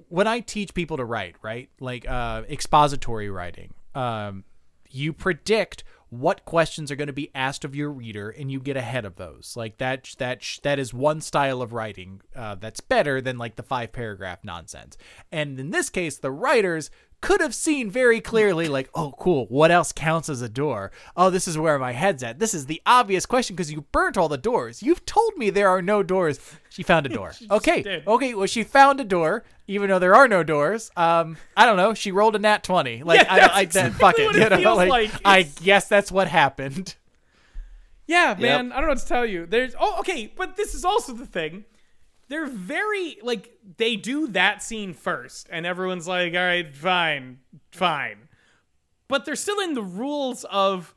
when I teach people to write, right? Like uh, expository writing. Um, you predict what questions are going to be asked of your reader and you get ahead of those like that that that is one style of writing uh, that's better than like the five paragraph nonsense and in this case the writers could have seen very clearly like oh cool what else counts as a door oh this is where my head's at this is the obvious question because you burnt all the doors you've told me there are no doors she found a door okay did. okay well she found a door even though there are no doors um i don't know she rolled a nat 20 like Yeah, I, that's I, exactly that, fuck it, what it you know, like, like. I guess that's what happened. Yeah, man. I don't know what to tell you. There's oh, okay, but this is also the thing. They're very like they do that scene first, and everyone's like, "All right, fine, fine," but they're still in the rules of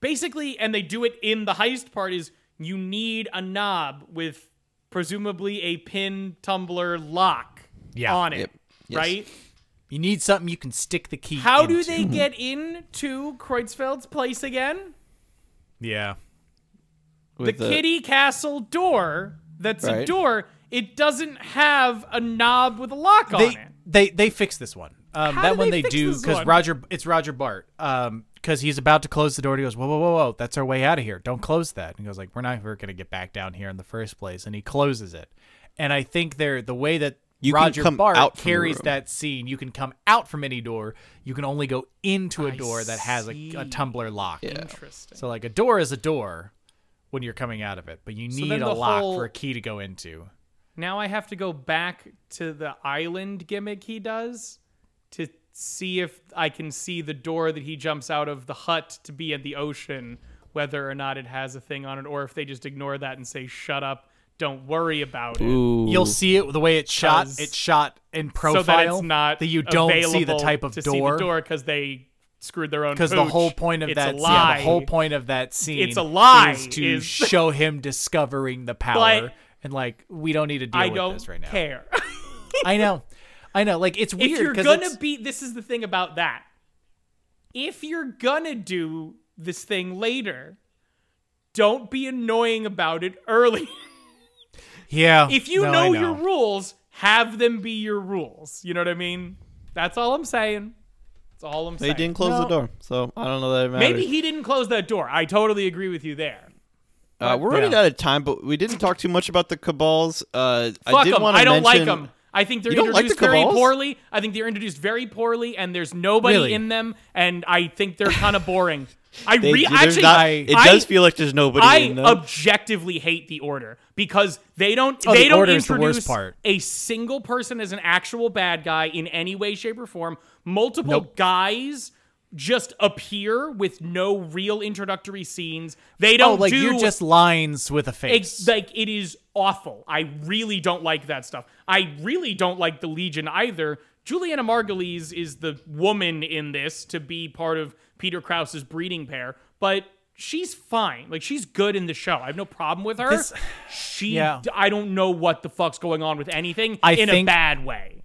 basically, and they do it in the heist part. Is you need a knob with presumably a pin tumbler lock Yeah. on it, Yep. Yes. right? You need something you can stick the key. How do they get into Kreutzfeld's place again? Yeah. the With kitty castle door that's a door it doesn't have a knob with a lock on it they they fix this one. Um, that one they they do because? Roger. It's Roger Bart. Um, because he's about to close the door. And he goes, whoa, whoa, whoa, whoa! That's our way out of here. Don't close that. And he goes like, we're not ever gonna get back down here in the first place. And he closes it. And I think they're the way that. You Roger come Bart out carries that scene. You can come out from any door. You can only go into a I door that has a, a tumbler lock. interesting So like a door is a door when you're coming out of it, but you need then a lock whole- for a key to go into. now i have to go back to the island gimmick he does to see if i can see the door that he jumps out of the hut to be in the ocean whether or not it has a thing on it or if they just ignore that and say shut up don't worry about it Ooh. You'll see it the way it's shot. It's shot in so profile that it's not that you don't see the type of to see the door. door because they screwed their own Because the whole point of It's that, a yeah, the whole point of that scene, It's a lie, is to is- show him discovering the power, But- and like we don't need to deal I with don't this right now. care. I know, I know. Like it's weird. if you're gonna it's- be this is the thing about that if you're gonna do this thing later don't be annoying about it early yeah. if you no, I know, your rules have them be your rules. You know what I mean? That's all I'm saying. That's all I'm They saying. They didn't close the door, so I don't know that it matters. Maybe he didn't close that door. I totally agree with you there. Uh, we're running Yeah. out of time, but we didn't talk too much about the cabals. Uh, I Fuck did them. want to I don't mention, like them. I think they're You don't like the introduced very poorly. I think they're introduced very poorly, and there's nobody Really? in them, and I think they're kind of boring. I They- re- actually, not- I, it does feel like there's nobody I in them. objectively hate the order because they don't Oh, they the don't the introduce part. a single person as an actual bad guy in any way, shape, or form. Multiple Nope. guys just appear with no real introductory scenes. They Oh, don't like do you're just lines with a face. Ex- like it is awful. I really don't like that stuff. I really don't like the Legion either. Julianna Margulies is the woman in this to be part of Peter Krause's breeding pair, but she's fine. Like she's good in the show. I have no problem with her. This- she Yeah. I don't know what the fuck's going on with anything I in a bad way.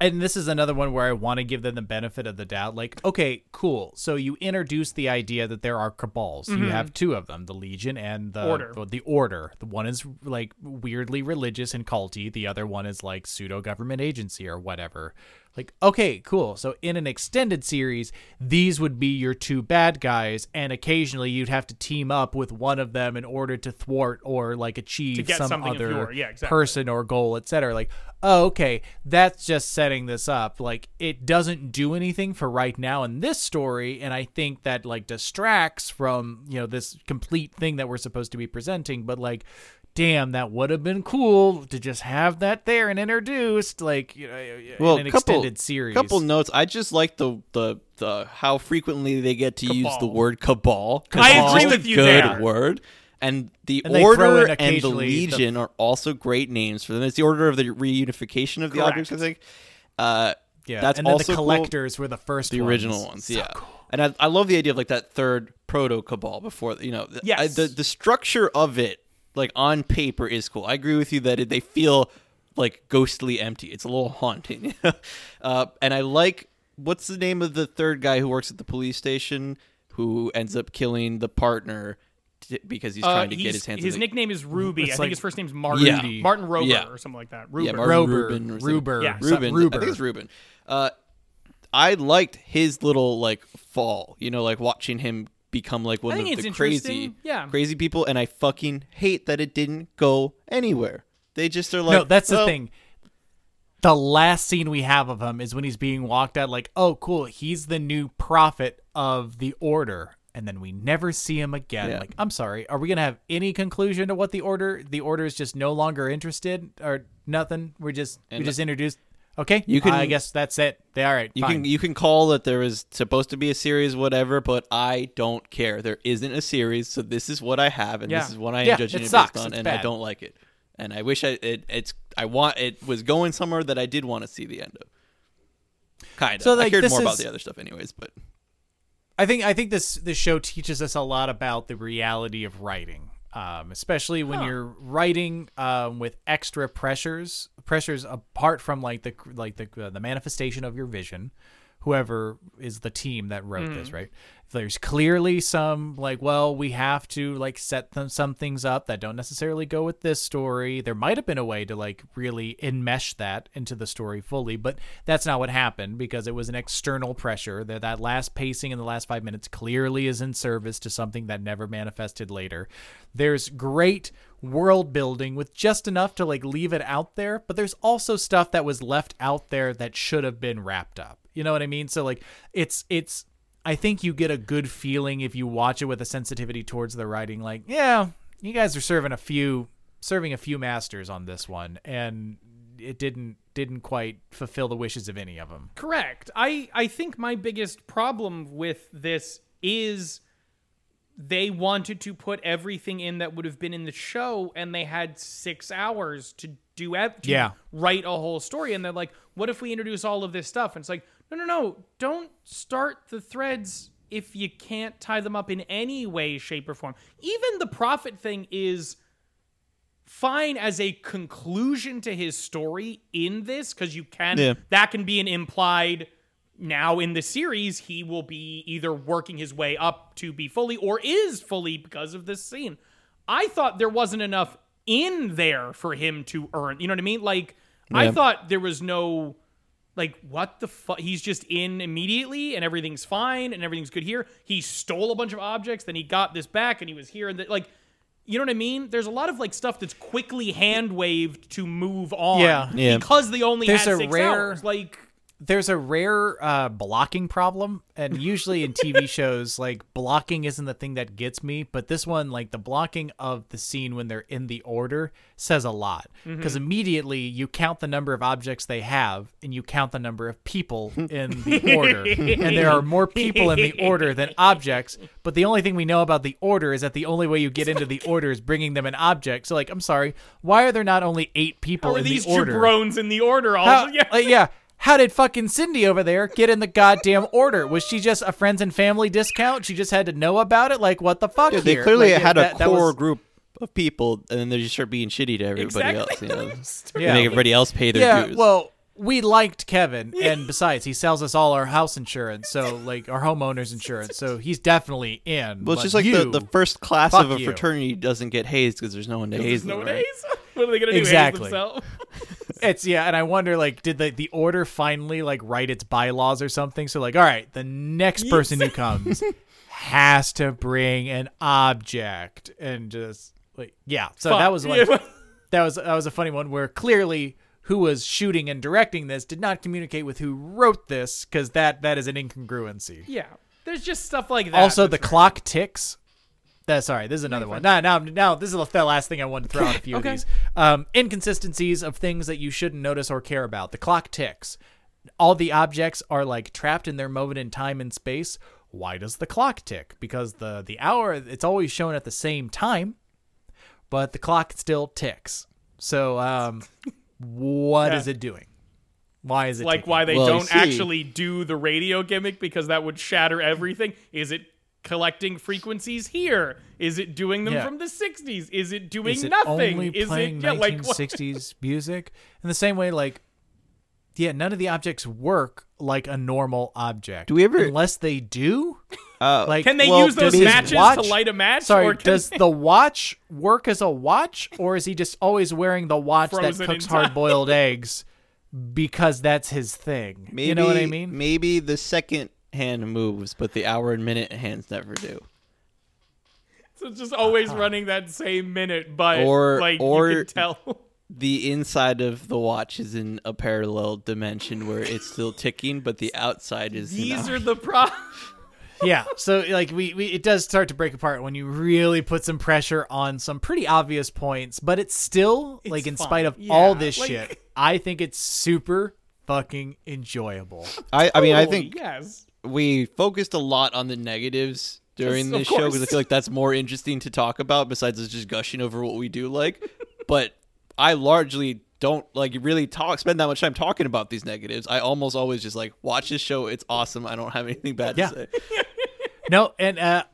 And this is another one where I want to give them the benefit of the doubt. Like, okay, cool. So you introduce the idea that there are cabals. You mm-hmm. have two of them, the Legion and the Order. The, the Order. The one is like weirdly religious and culty. The other one is like pseudo government agency or whatever. Like, okay, cool. So in an extended series, these would be your two bad guys, and occasionally you'd have to team up with one of them in order to thwart or like achieve some other your- yeah, exactly. person or goal, etc. Like, oh, okay, that's just setting this up. Like, it doesn't do anything for right now in this story, and I think that like distracts from you know this complete thing that we're supposed to be presenting. But like, damn, that would have been cool to just have that there and introduced, like, you know, well, in an couple, extended series. Couple notes. I just like the the the how frequently they get to use the Cabal. word cabal. 'cause I it's agree a with you good there. word. And the And order and the occasionally the- legion are also great names for them. It's the order of the reunification of the Correct. objects. I think. Uh, yeah, that's and then also the cool. collectors were the first, the original ones, yeah. And I, I love the idea of like that third proto cabal before you know. Yes. I- the the structure of it, like on paper, is cool. I agree with you that it, they feel like ghostly empty. It's a little haunting. uh, and I like what's the name of the third guy who works at the police station who ends up killing the partner t- because he's Uh, trying to get his hands. his on the, nickname is Ruby. I It's think like- his first name's Martin. Yeah. Martin Rober Yeah. or something like that. yeah, Ruber. Martin Rober, Rubin or something. Ruber, Yeah. some- Ruben. I Ruber. think it's Ruben. Uh, I liked his little like fall. You know, like watching him become like one I of think the crazy, interesting. Yeah. crazy people. And I fucking hate that it didn't go anywhere. They just are like, no, that's the well, thing. The last scene we have of him is when he's being walked out, like, oh, cool, he's the new prophet of the order. And then we never see him again. Yeah. Like, I'm sorry, are we gonna have any conclusion to what the order? The order is just no longer interested, or nothing. We're just we just introduced. Okay, You can- I guess that's it. They all right. You fine. can you can call that there is supposed to be a series, whatever, but I don't care. There isn't a series, so this is what I have, and Yeah. this is what I am Yeah, judging it it, sucks. based on, It's and I don't like it. And I wish I it it's I want it was going somewhere that I did want to see the end of. Kind of. So, I like, cared this more about the other stuff, anyways. But I think I think this this show teaches us a lot about the reality of writing, um, especially when Huh. you're writing um, with extra pressures, pressures apart from like the like the uh, the manifestation of your vision. Whoever is the team that wrote this, right? There's clearly some like, well, we have to like set them some things up that don't necessarily go with this story. There might have been a way to like really enmesh that into the story fully, but that's not what happened because it was an external pressure. That that last pacing in the last five minutes clearly is in service to something that never manifested later. There's great world building with just enough to like leave it out there, but there's also stuff that was left out there that should have been wrapped up. You know what I mean? So like it's it's I think you get a good feeling if you watch it with a sensitivity towards the writing like, yeah, you guys are serving a few serving a few masters on this one and it didn't didn't quite fulfill the wishes of any of them. Correct. I I think my biggest problem with this is they wanted to put everything in that would have been in the show and they had 6 hours to do to Yeah. write a whole story and they're like what if we introduce all of this stuff and it's like no no no. Don't start the threads if you can't tie them up in any way shape or form. Even the prophet thing is fine as a conclusion to his story in this because you can Yeah. that can be an implied now in the series he will be either working his way up to be fully or is fully because of this scene. I thought there wasn't enough in there for him to earn you know what i mean? Like I thought there was no like what the fuck he's just in immediately and everything's fine and everything's good here. He stole a bunch of objects, then he got this back and he was here and th- like you know what I mean? There's a lot of like stuff that's quickly hand waved to move on. Yeah. Yeah. Because they only There's had six rare- hours. Like there's a rare uh, blocking problem, and usually in TV shows, like blocking isn't the thing that gets me. But this one, like the blocking of the scene when they're in the order, says a lot because immediately you count the number of objects they have, and you count the number of people in the order, and there are more people in the order than objects. But the only thing we know about the order is that the only way you get into the order is bringing them an object. So, like, I'm sorry, why are there not only eight people how are in these the order? jabrones in the order all How, yeah. like, yeah. How did fucking Cindy over there get in the goddamn order? Was she just a friends and family discount? She just had to know about it? Like, what the fuck? Yeah, they here? clearly Like, had that- a that core was- group of people, and then they just start being shitty to everybody Exactly. else. You know, Yeah. make everybody else pay their Yeah, dues. well, we liked Kevin, and besides, he sells us all our house insurance, so like our homeowners insurance. So he's definitely in. well, it's just like you, the, the first class of a you. fraternity doesn't get hazed because there's no one to haze There's no them. right? days. What are they gonna do? Exactly. It's yeah, and I wonder like, did the the order finally like write its bylaws or something? So like, all right, the next person who comes has to bring an object, and just like yeah. So that was like Yeah. that was that was a funny one where clearly who was shooting and directing this did not communicate with who wrote this because that that is an incongruency. Yeah. There's just stuff like that. Also, the right. clock ticks. That's sorry. This is another one. Now, now, now, this is the last thing I wanted to throw out a few Okay. of these um, inconsistencies of things that you shouldn't notice or care about. The clock ticks. All the objects are like trapped in their moment in time and space. Why does the clock tick? Because the the hour it's always shown at the same time, but the clock still ticks. So, um, what is Yeah. it doing? Why is it like ticking? why they Well, don't actually do the radio gimmick because that would shatter everything. Is it collecting frequencies here? Is it doing them Yeah. from the 60s? Is it doing is it nothing? only Is playing it yeah, like what- 1960s music? In the same way, like, yeah, none of the objects work like a normal object. Do we ever- Unless they do? Uh, Like, Can they Well, use those matches watch- to light a match? Sorry, or does they- the watch work as a watch, or is he just always wearing the watch Frozen that cooks hard boiled eggs because that's his thing? maybe, you know what I mean? Maybe the second hand moves, but the hour and minute hands never do. so it's just always uh-huh. running that same minute, but Or- like or- you can tell. The inside of the watch is in a parallel dimension where it's still ticking, but the outside is. These are the pro. yeah so like we, we it does start to break apart when you really put some pressure on some pretty obvious points but it's still like in fun. spite of all this like- shit i think it's super fucking enjoyable I, I mean, I oh, think yes. We focused a lot on the negatives during Yes, this show because I feel like that's more interesting to talk about besides us just gushing over what we do like. but I largely don't like really talk spend that much time talking about these negatives. I almost always just like watch this show. It's awesome. I don't have anything bad Yeah. to say. no and uh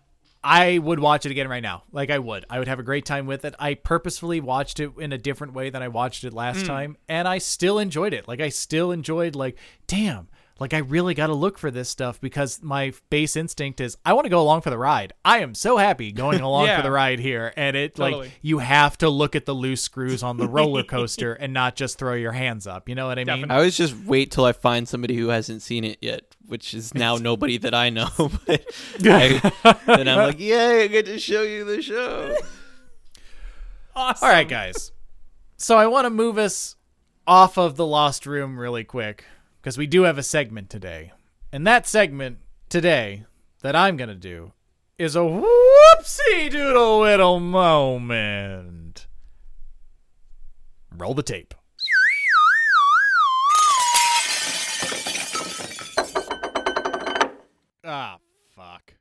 I would watch it again right now. Like I would. I would have a great time with it. I purposefully watched it in a different way than I watched it last time, and I still enjoyed it. Like I still enjoyed like, damn, like I really got to look for this stuff because my base instinct is I want to go along for the ride. I am so happy going along Yeah. for the ride here, and it Totally. like you have to look at the loose screws on the roller coaster and not just throw your hands up. You know what I mean? I always just wait till I find somebody who hasn't seen it yet, which is now nobody that I know. but I, then I'm like, yay, I get to show you the show. Awesome. All right, guys. So I want to move us off of the Lost Room really quick because we do have a segment today. And that segment today that I'm going to do is a whoopsie doodle whittle moment. Roll the tape. Ah, fuck.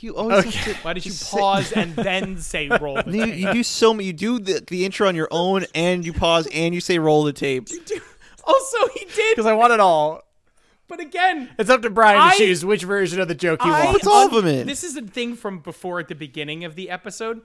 You always Okay. have to Why did you pause and then say roll the You, tape? you do so many. You do the, the intro on your own, and you pause, and you say roll the tape. Also, he did, Because I want it all. but again, It's up to Brian to choose which version of the joke he I wants. Puts all of them in. This is a thing from before at the beginning of the episode.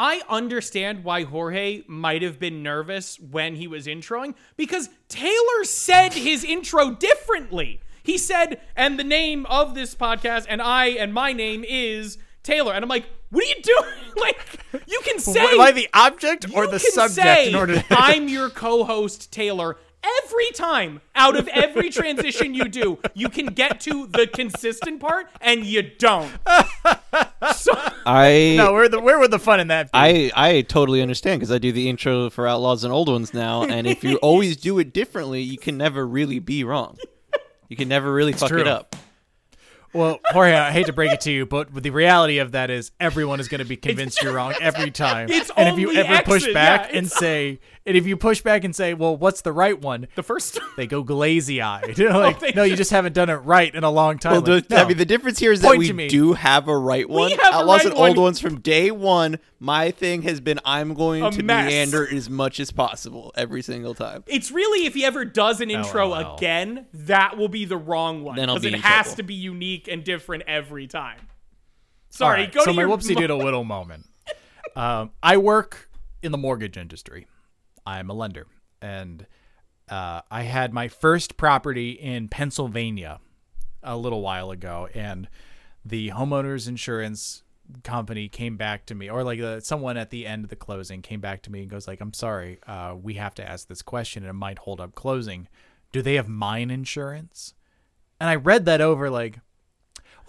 I understand why Jorge might have been nervous when he was introing because Taylor said his intro differently. He said, and the name of this podcast, and I, and my name is Taylor, and I'm like, what are you doing? like, you can say Am I the object or the subject say, in order to- I'm your co-host Taylor. Every time out of every transition you do, you can get to the consistent part, and you don't. So, I No, where the where would the fun in that be? I I totally understand because I do the intro for Outlaws and Old Ones now, and if you always do it differently, you can never really be wrong. You can never really fuck true. it up. Well, Jorge, I hate to break it to you, but the reality of that is everyone is going to be convinced you're wrong every time. It's and if you only ever push back yeah, and say, and if you push back and say, well, what's the right one? the first They go glazy eyed. like, they no, you just haven't done it right in a long time. Well, Like, the, no. I mean, the difference here is that we do have a right one. have a Outlaws right and Old. Ones from day one. My thing has been I'm going A to mess. meander as much as possible every single time. It's really if he ever does an intro LOL. again, that will be the wrong one because be it has trouble. to be unique and different every time. Sorry, right, go so to my your whoopsie mo- doodle whittle moment. Um, I work in the mortgage industry. I'm a lender, and uh, I had my first property in Pennsylvania a little while ago, and the homeowners insurance company came back to me, or like uh, someone at the end of the closing came back to me and goes like, "I'm sorry, uh, we have to ask this question, and it might hold up closing. Do they have mine insurance?" And I read that over like,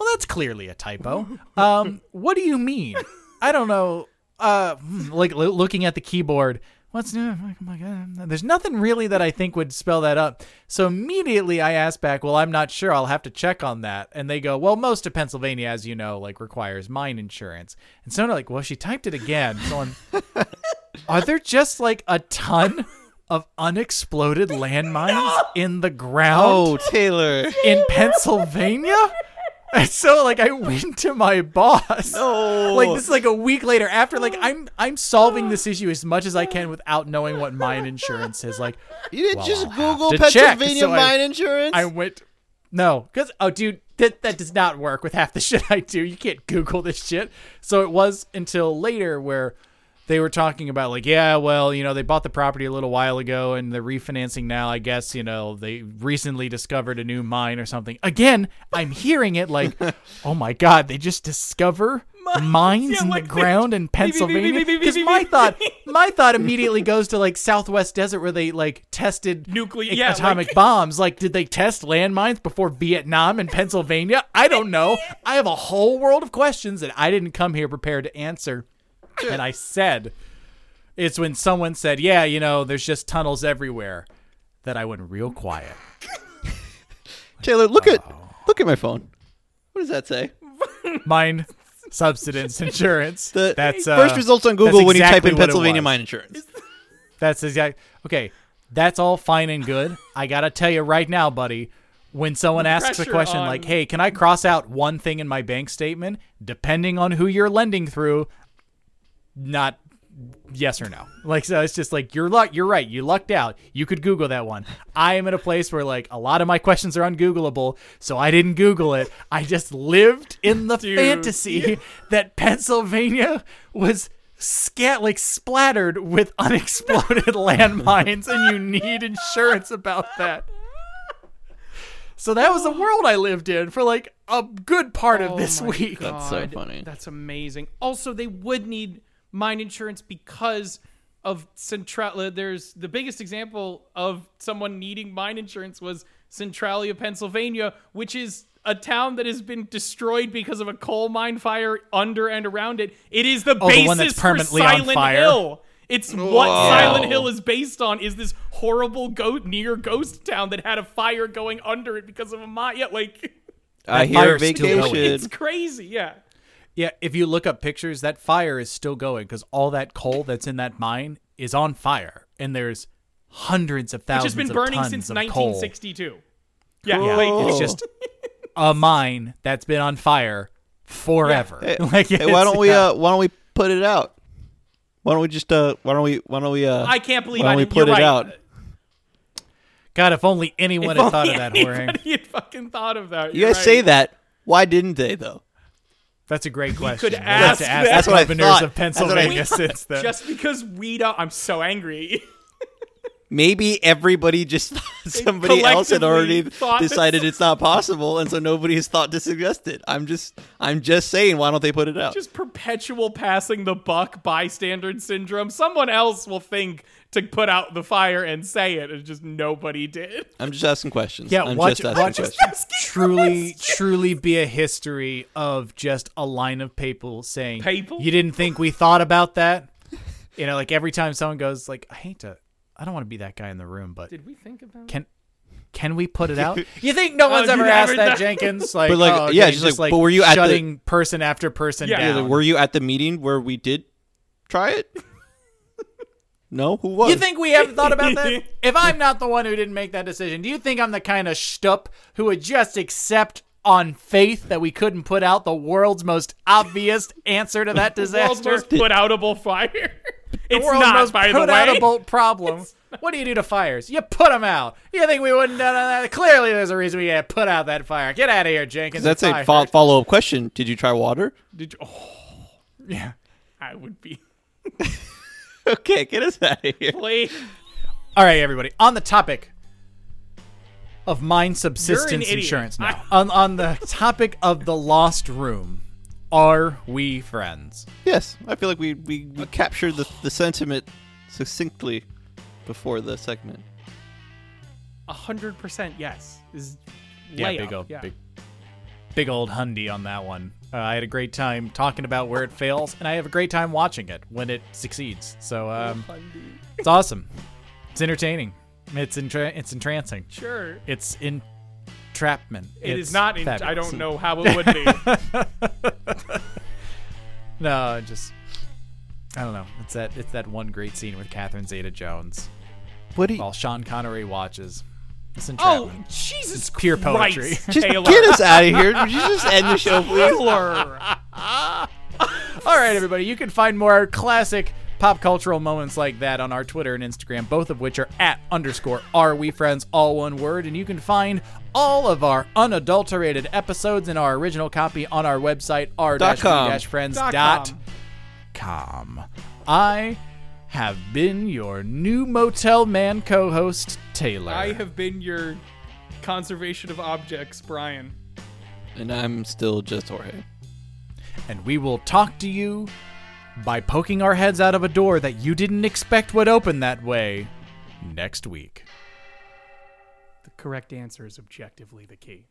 well, that's clearly a typo. Um, what do you mean? I don't know. Uh, like lo- looking at the keyboard, what's new? I'm like, uh, there's nothing really that I think would spell that up. So immediately I asked back, well, I'm not sure. I'll have to check on that. And they go, well, most of Pennsylvania, as you know, like requires mine insurance. And so I'm like, well, she typed it again. So I'm, are there just like a ton of unexploded landmines in the ground? Oh, Taylor. in Pennsylvania. And so like I went to my boss. No. Like this is like a week later after like I'm I'm solving this issue as much as I can without knowing what mine insurance is. Like You didn't Well, just I'll Google. Pennsylvania So I- mine insurance? I went No, cuz oh dude that that does not work with half the shit I do. You can't google this shit. So it was until later where they were talking about like yeah well you know they bought the property a little while ago and they're refinancing now i guess you know they recently discovered a new mine or something. Again i'm hearing it like oh my god they just discover mines yeah, in like the ground in Pennsylvania? Because my thought my thought immediately goes to like Southwest Desert where they like tested Nuclear- yeah, atomic like- bombs. Like did they test landmines before Vietnam and Pennsylvania? I don't know. I have a whole world of questions that I didn't come here prepared to answer and I said it's when someone said yeah you know there's just tunnels everywhere that I went real quiet Taylor, look at look at my phone. What does that say? mine subsidence insurance The that's uh, first results on Google when you type in Pennsylvania mine insurance. That's exact. Okay, that's all fine and good. I gotta tell you right now, buddy. When someone asks a question on- like, "Hey, can I cross out one thing in my bank statement?" Depending on who you're lending through, not yes or no. Like so, it's just like you're luck. You're right. You lucked out. You could Google that one. I am at a place where like a lot of my questions are ungoogleable, so I didn't Google it. I just lived in the Dude. fantasy that Pennsylvania was scat like splattered with unexploded landmines, and you need insurance about that. So that was the world I lived in for like a good part of Oh this my week. That's so funny. That's amazing. Also, they would need mine insurance because of Central. There's the biggest example of someone needing mine insurance was Centralia, Pennsylvania, which is a town that has been destroyed because of a coal mine fire under and around it. It is the Oh, the basis one that's permanently for on Silent fire. Hill. It's what Silent Hill is based on. Is this horrible goat near ghost town that had a fire going under it because of a mine? Yeah, like I That hear fire's still going. vacation. it's crazy. Yeah. Yeah, if you look up pictures, that fire is still going because all that coal that's in that mine is on fire, and there's hundreds of which thousands has been of burning tons since of coal. 1962. Yeah, Cool. like It's just a mine that's been on fire forever. Hey, like, hey, why don't we yeah. uh why don't we put it out? Why don't we just uh why don't we why don't we uh I can't believe why don't we put it right. out? God, if only anyone If had thought of that, Jorge. anybody had fucking thought of that. You You're guys say that. Why didn't they though? That's a great question. could We'll to ask ask that. That's the what I governors thought. of That's what I- Pennsylvania since then. Just because we don't, I'm so angry. maybe everybody just thought somebody else had already thought this- decided it's not possible, and so nobody has thought to suggest it. I'm just, I'm just saying, why don't they put it out? Just perpetual passing the buck bystander syndrome. Someone else will think to put out the fire and say it, and just nobody did. I'm just asking questions. Yeah, I'm watch, just asking watch questions. truly, truly be a history of just a line of people saying, People? You didn't think we thought about that? You know, like every time someone goes, like, I hate to, I don't want to be that guy in the room, but Did we think about can can we put it out? You think no oh, one's you ever asked that, done- Jenkins? Like, But, like, oh, okay, yeah, just like, but were you at the- shutting person after person Yeah. Yeah, down? like, were you at the meeting where we did try it? No, who was? You think we haven't thought about that? if I'm not the one who didn't make that decision, do you think I'm the kind of shtup who would just accept on faith that we couldn't put out the world's most obvious answer to that disaster? the world's most put outable fire? it's not, most by the way. outable problem. What do you do to fires? You put them out. You think we wouldn't done that? Clearly, there's a reason we had to put out that fire. Get out of here, Jenkins. That's a fo- follow up question. Did you try water? Did you, oh, Yeah. I would be. Okay, get us out of here. Play. All right, everybody. On the topic of mine subsidence insurance now. on, on the topic of the lost room, are we friends? Yes, I feel like we we, we captured the, the sentiment succinctly before the segment. A hundred percent yes. Is Yeah, layup. big old, yeah. big, big old hundy on that one. Uh, I had a great time talking about where it fails, and I have a great time watching it when it succeeds. So um, it's awesome. It's entertaining. It's entra- it's entrancing. Sure. It's entrapment. It it's is not. In, I don't know how it would be. No, just I don't know. It's that it's that one great scene with Catherine Zeta-Jones What do you while Sean Connery watches. It's oh entrapment. Jesus! pure Christ, poetry. just Taylor. get us out of here? Would you just end the show, please? All right, everybody. You can find more classic pop cultural moments like that on our Twitter and Instagram, both of which are at underscore are we friends, all one word. And you can find all of our unadulterated episodes in our original copy on our website, r-we-friends Dot dot com. com. I have been your new Motel Man co-host, Taylor. I have been your conservation of objects, Brian. And I'm still just Jorge. and we will talk to you by poking our heads out of a door that you didn't expect would open that way next week. The correct answer is objectively the key.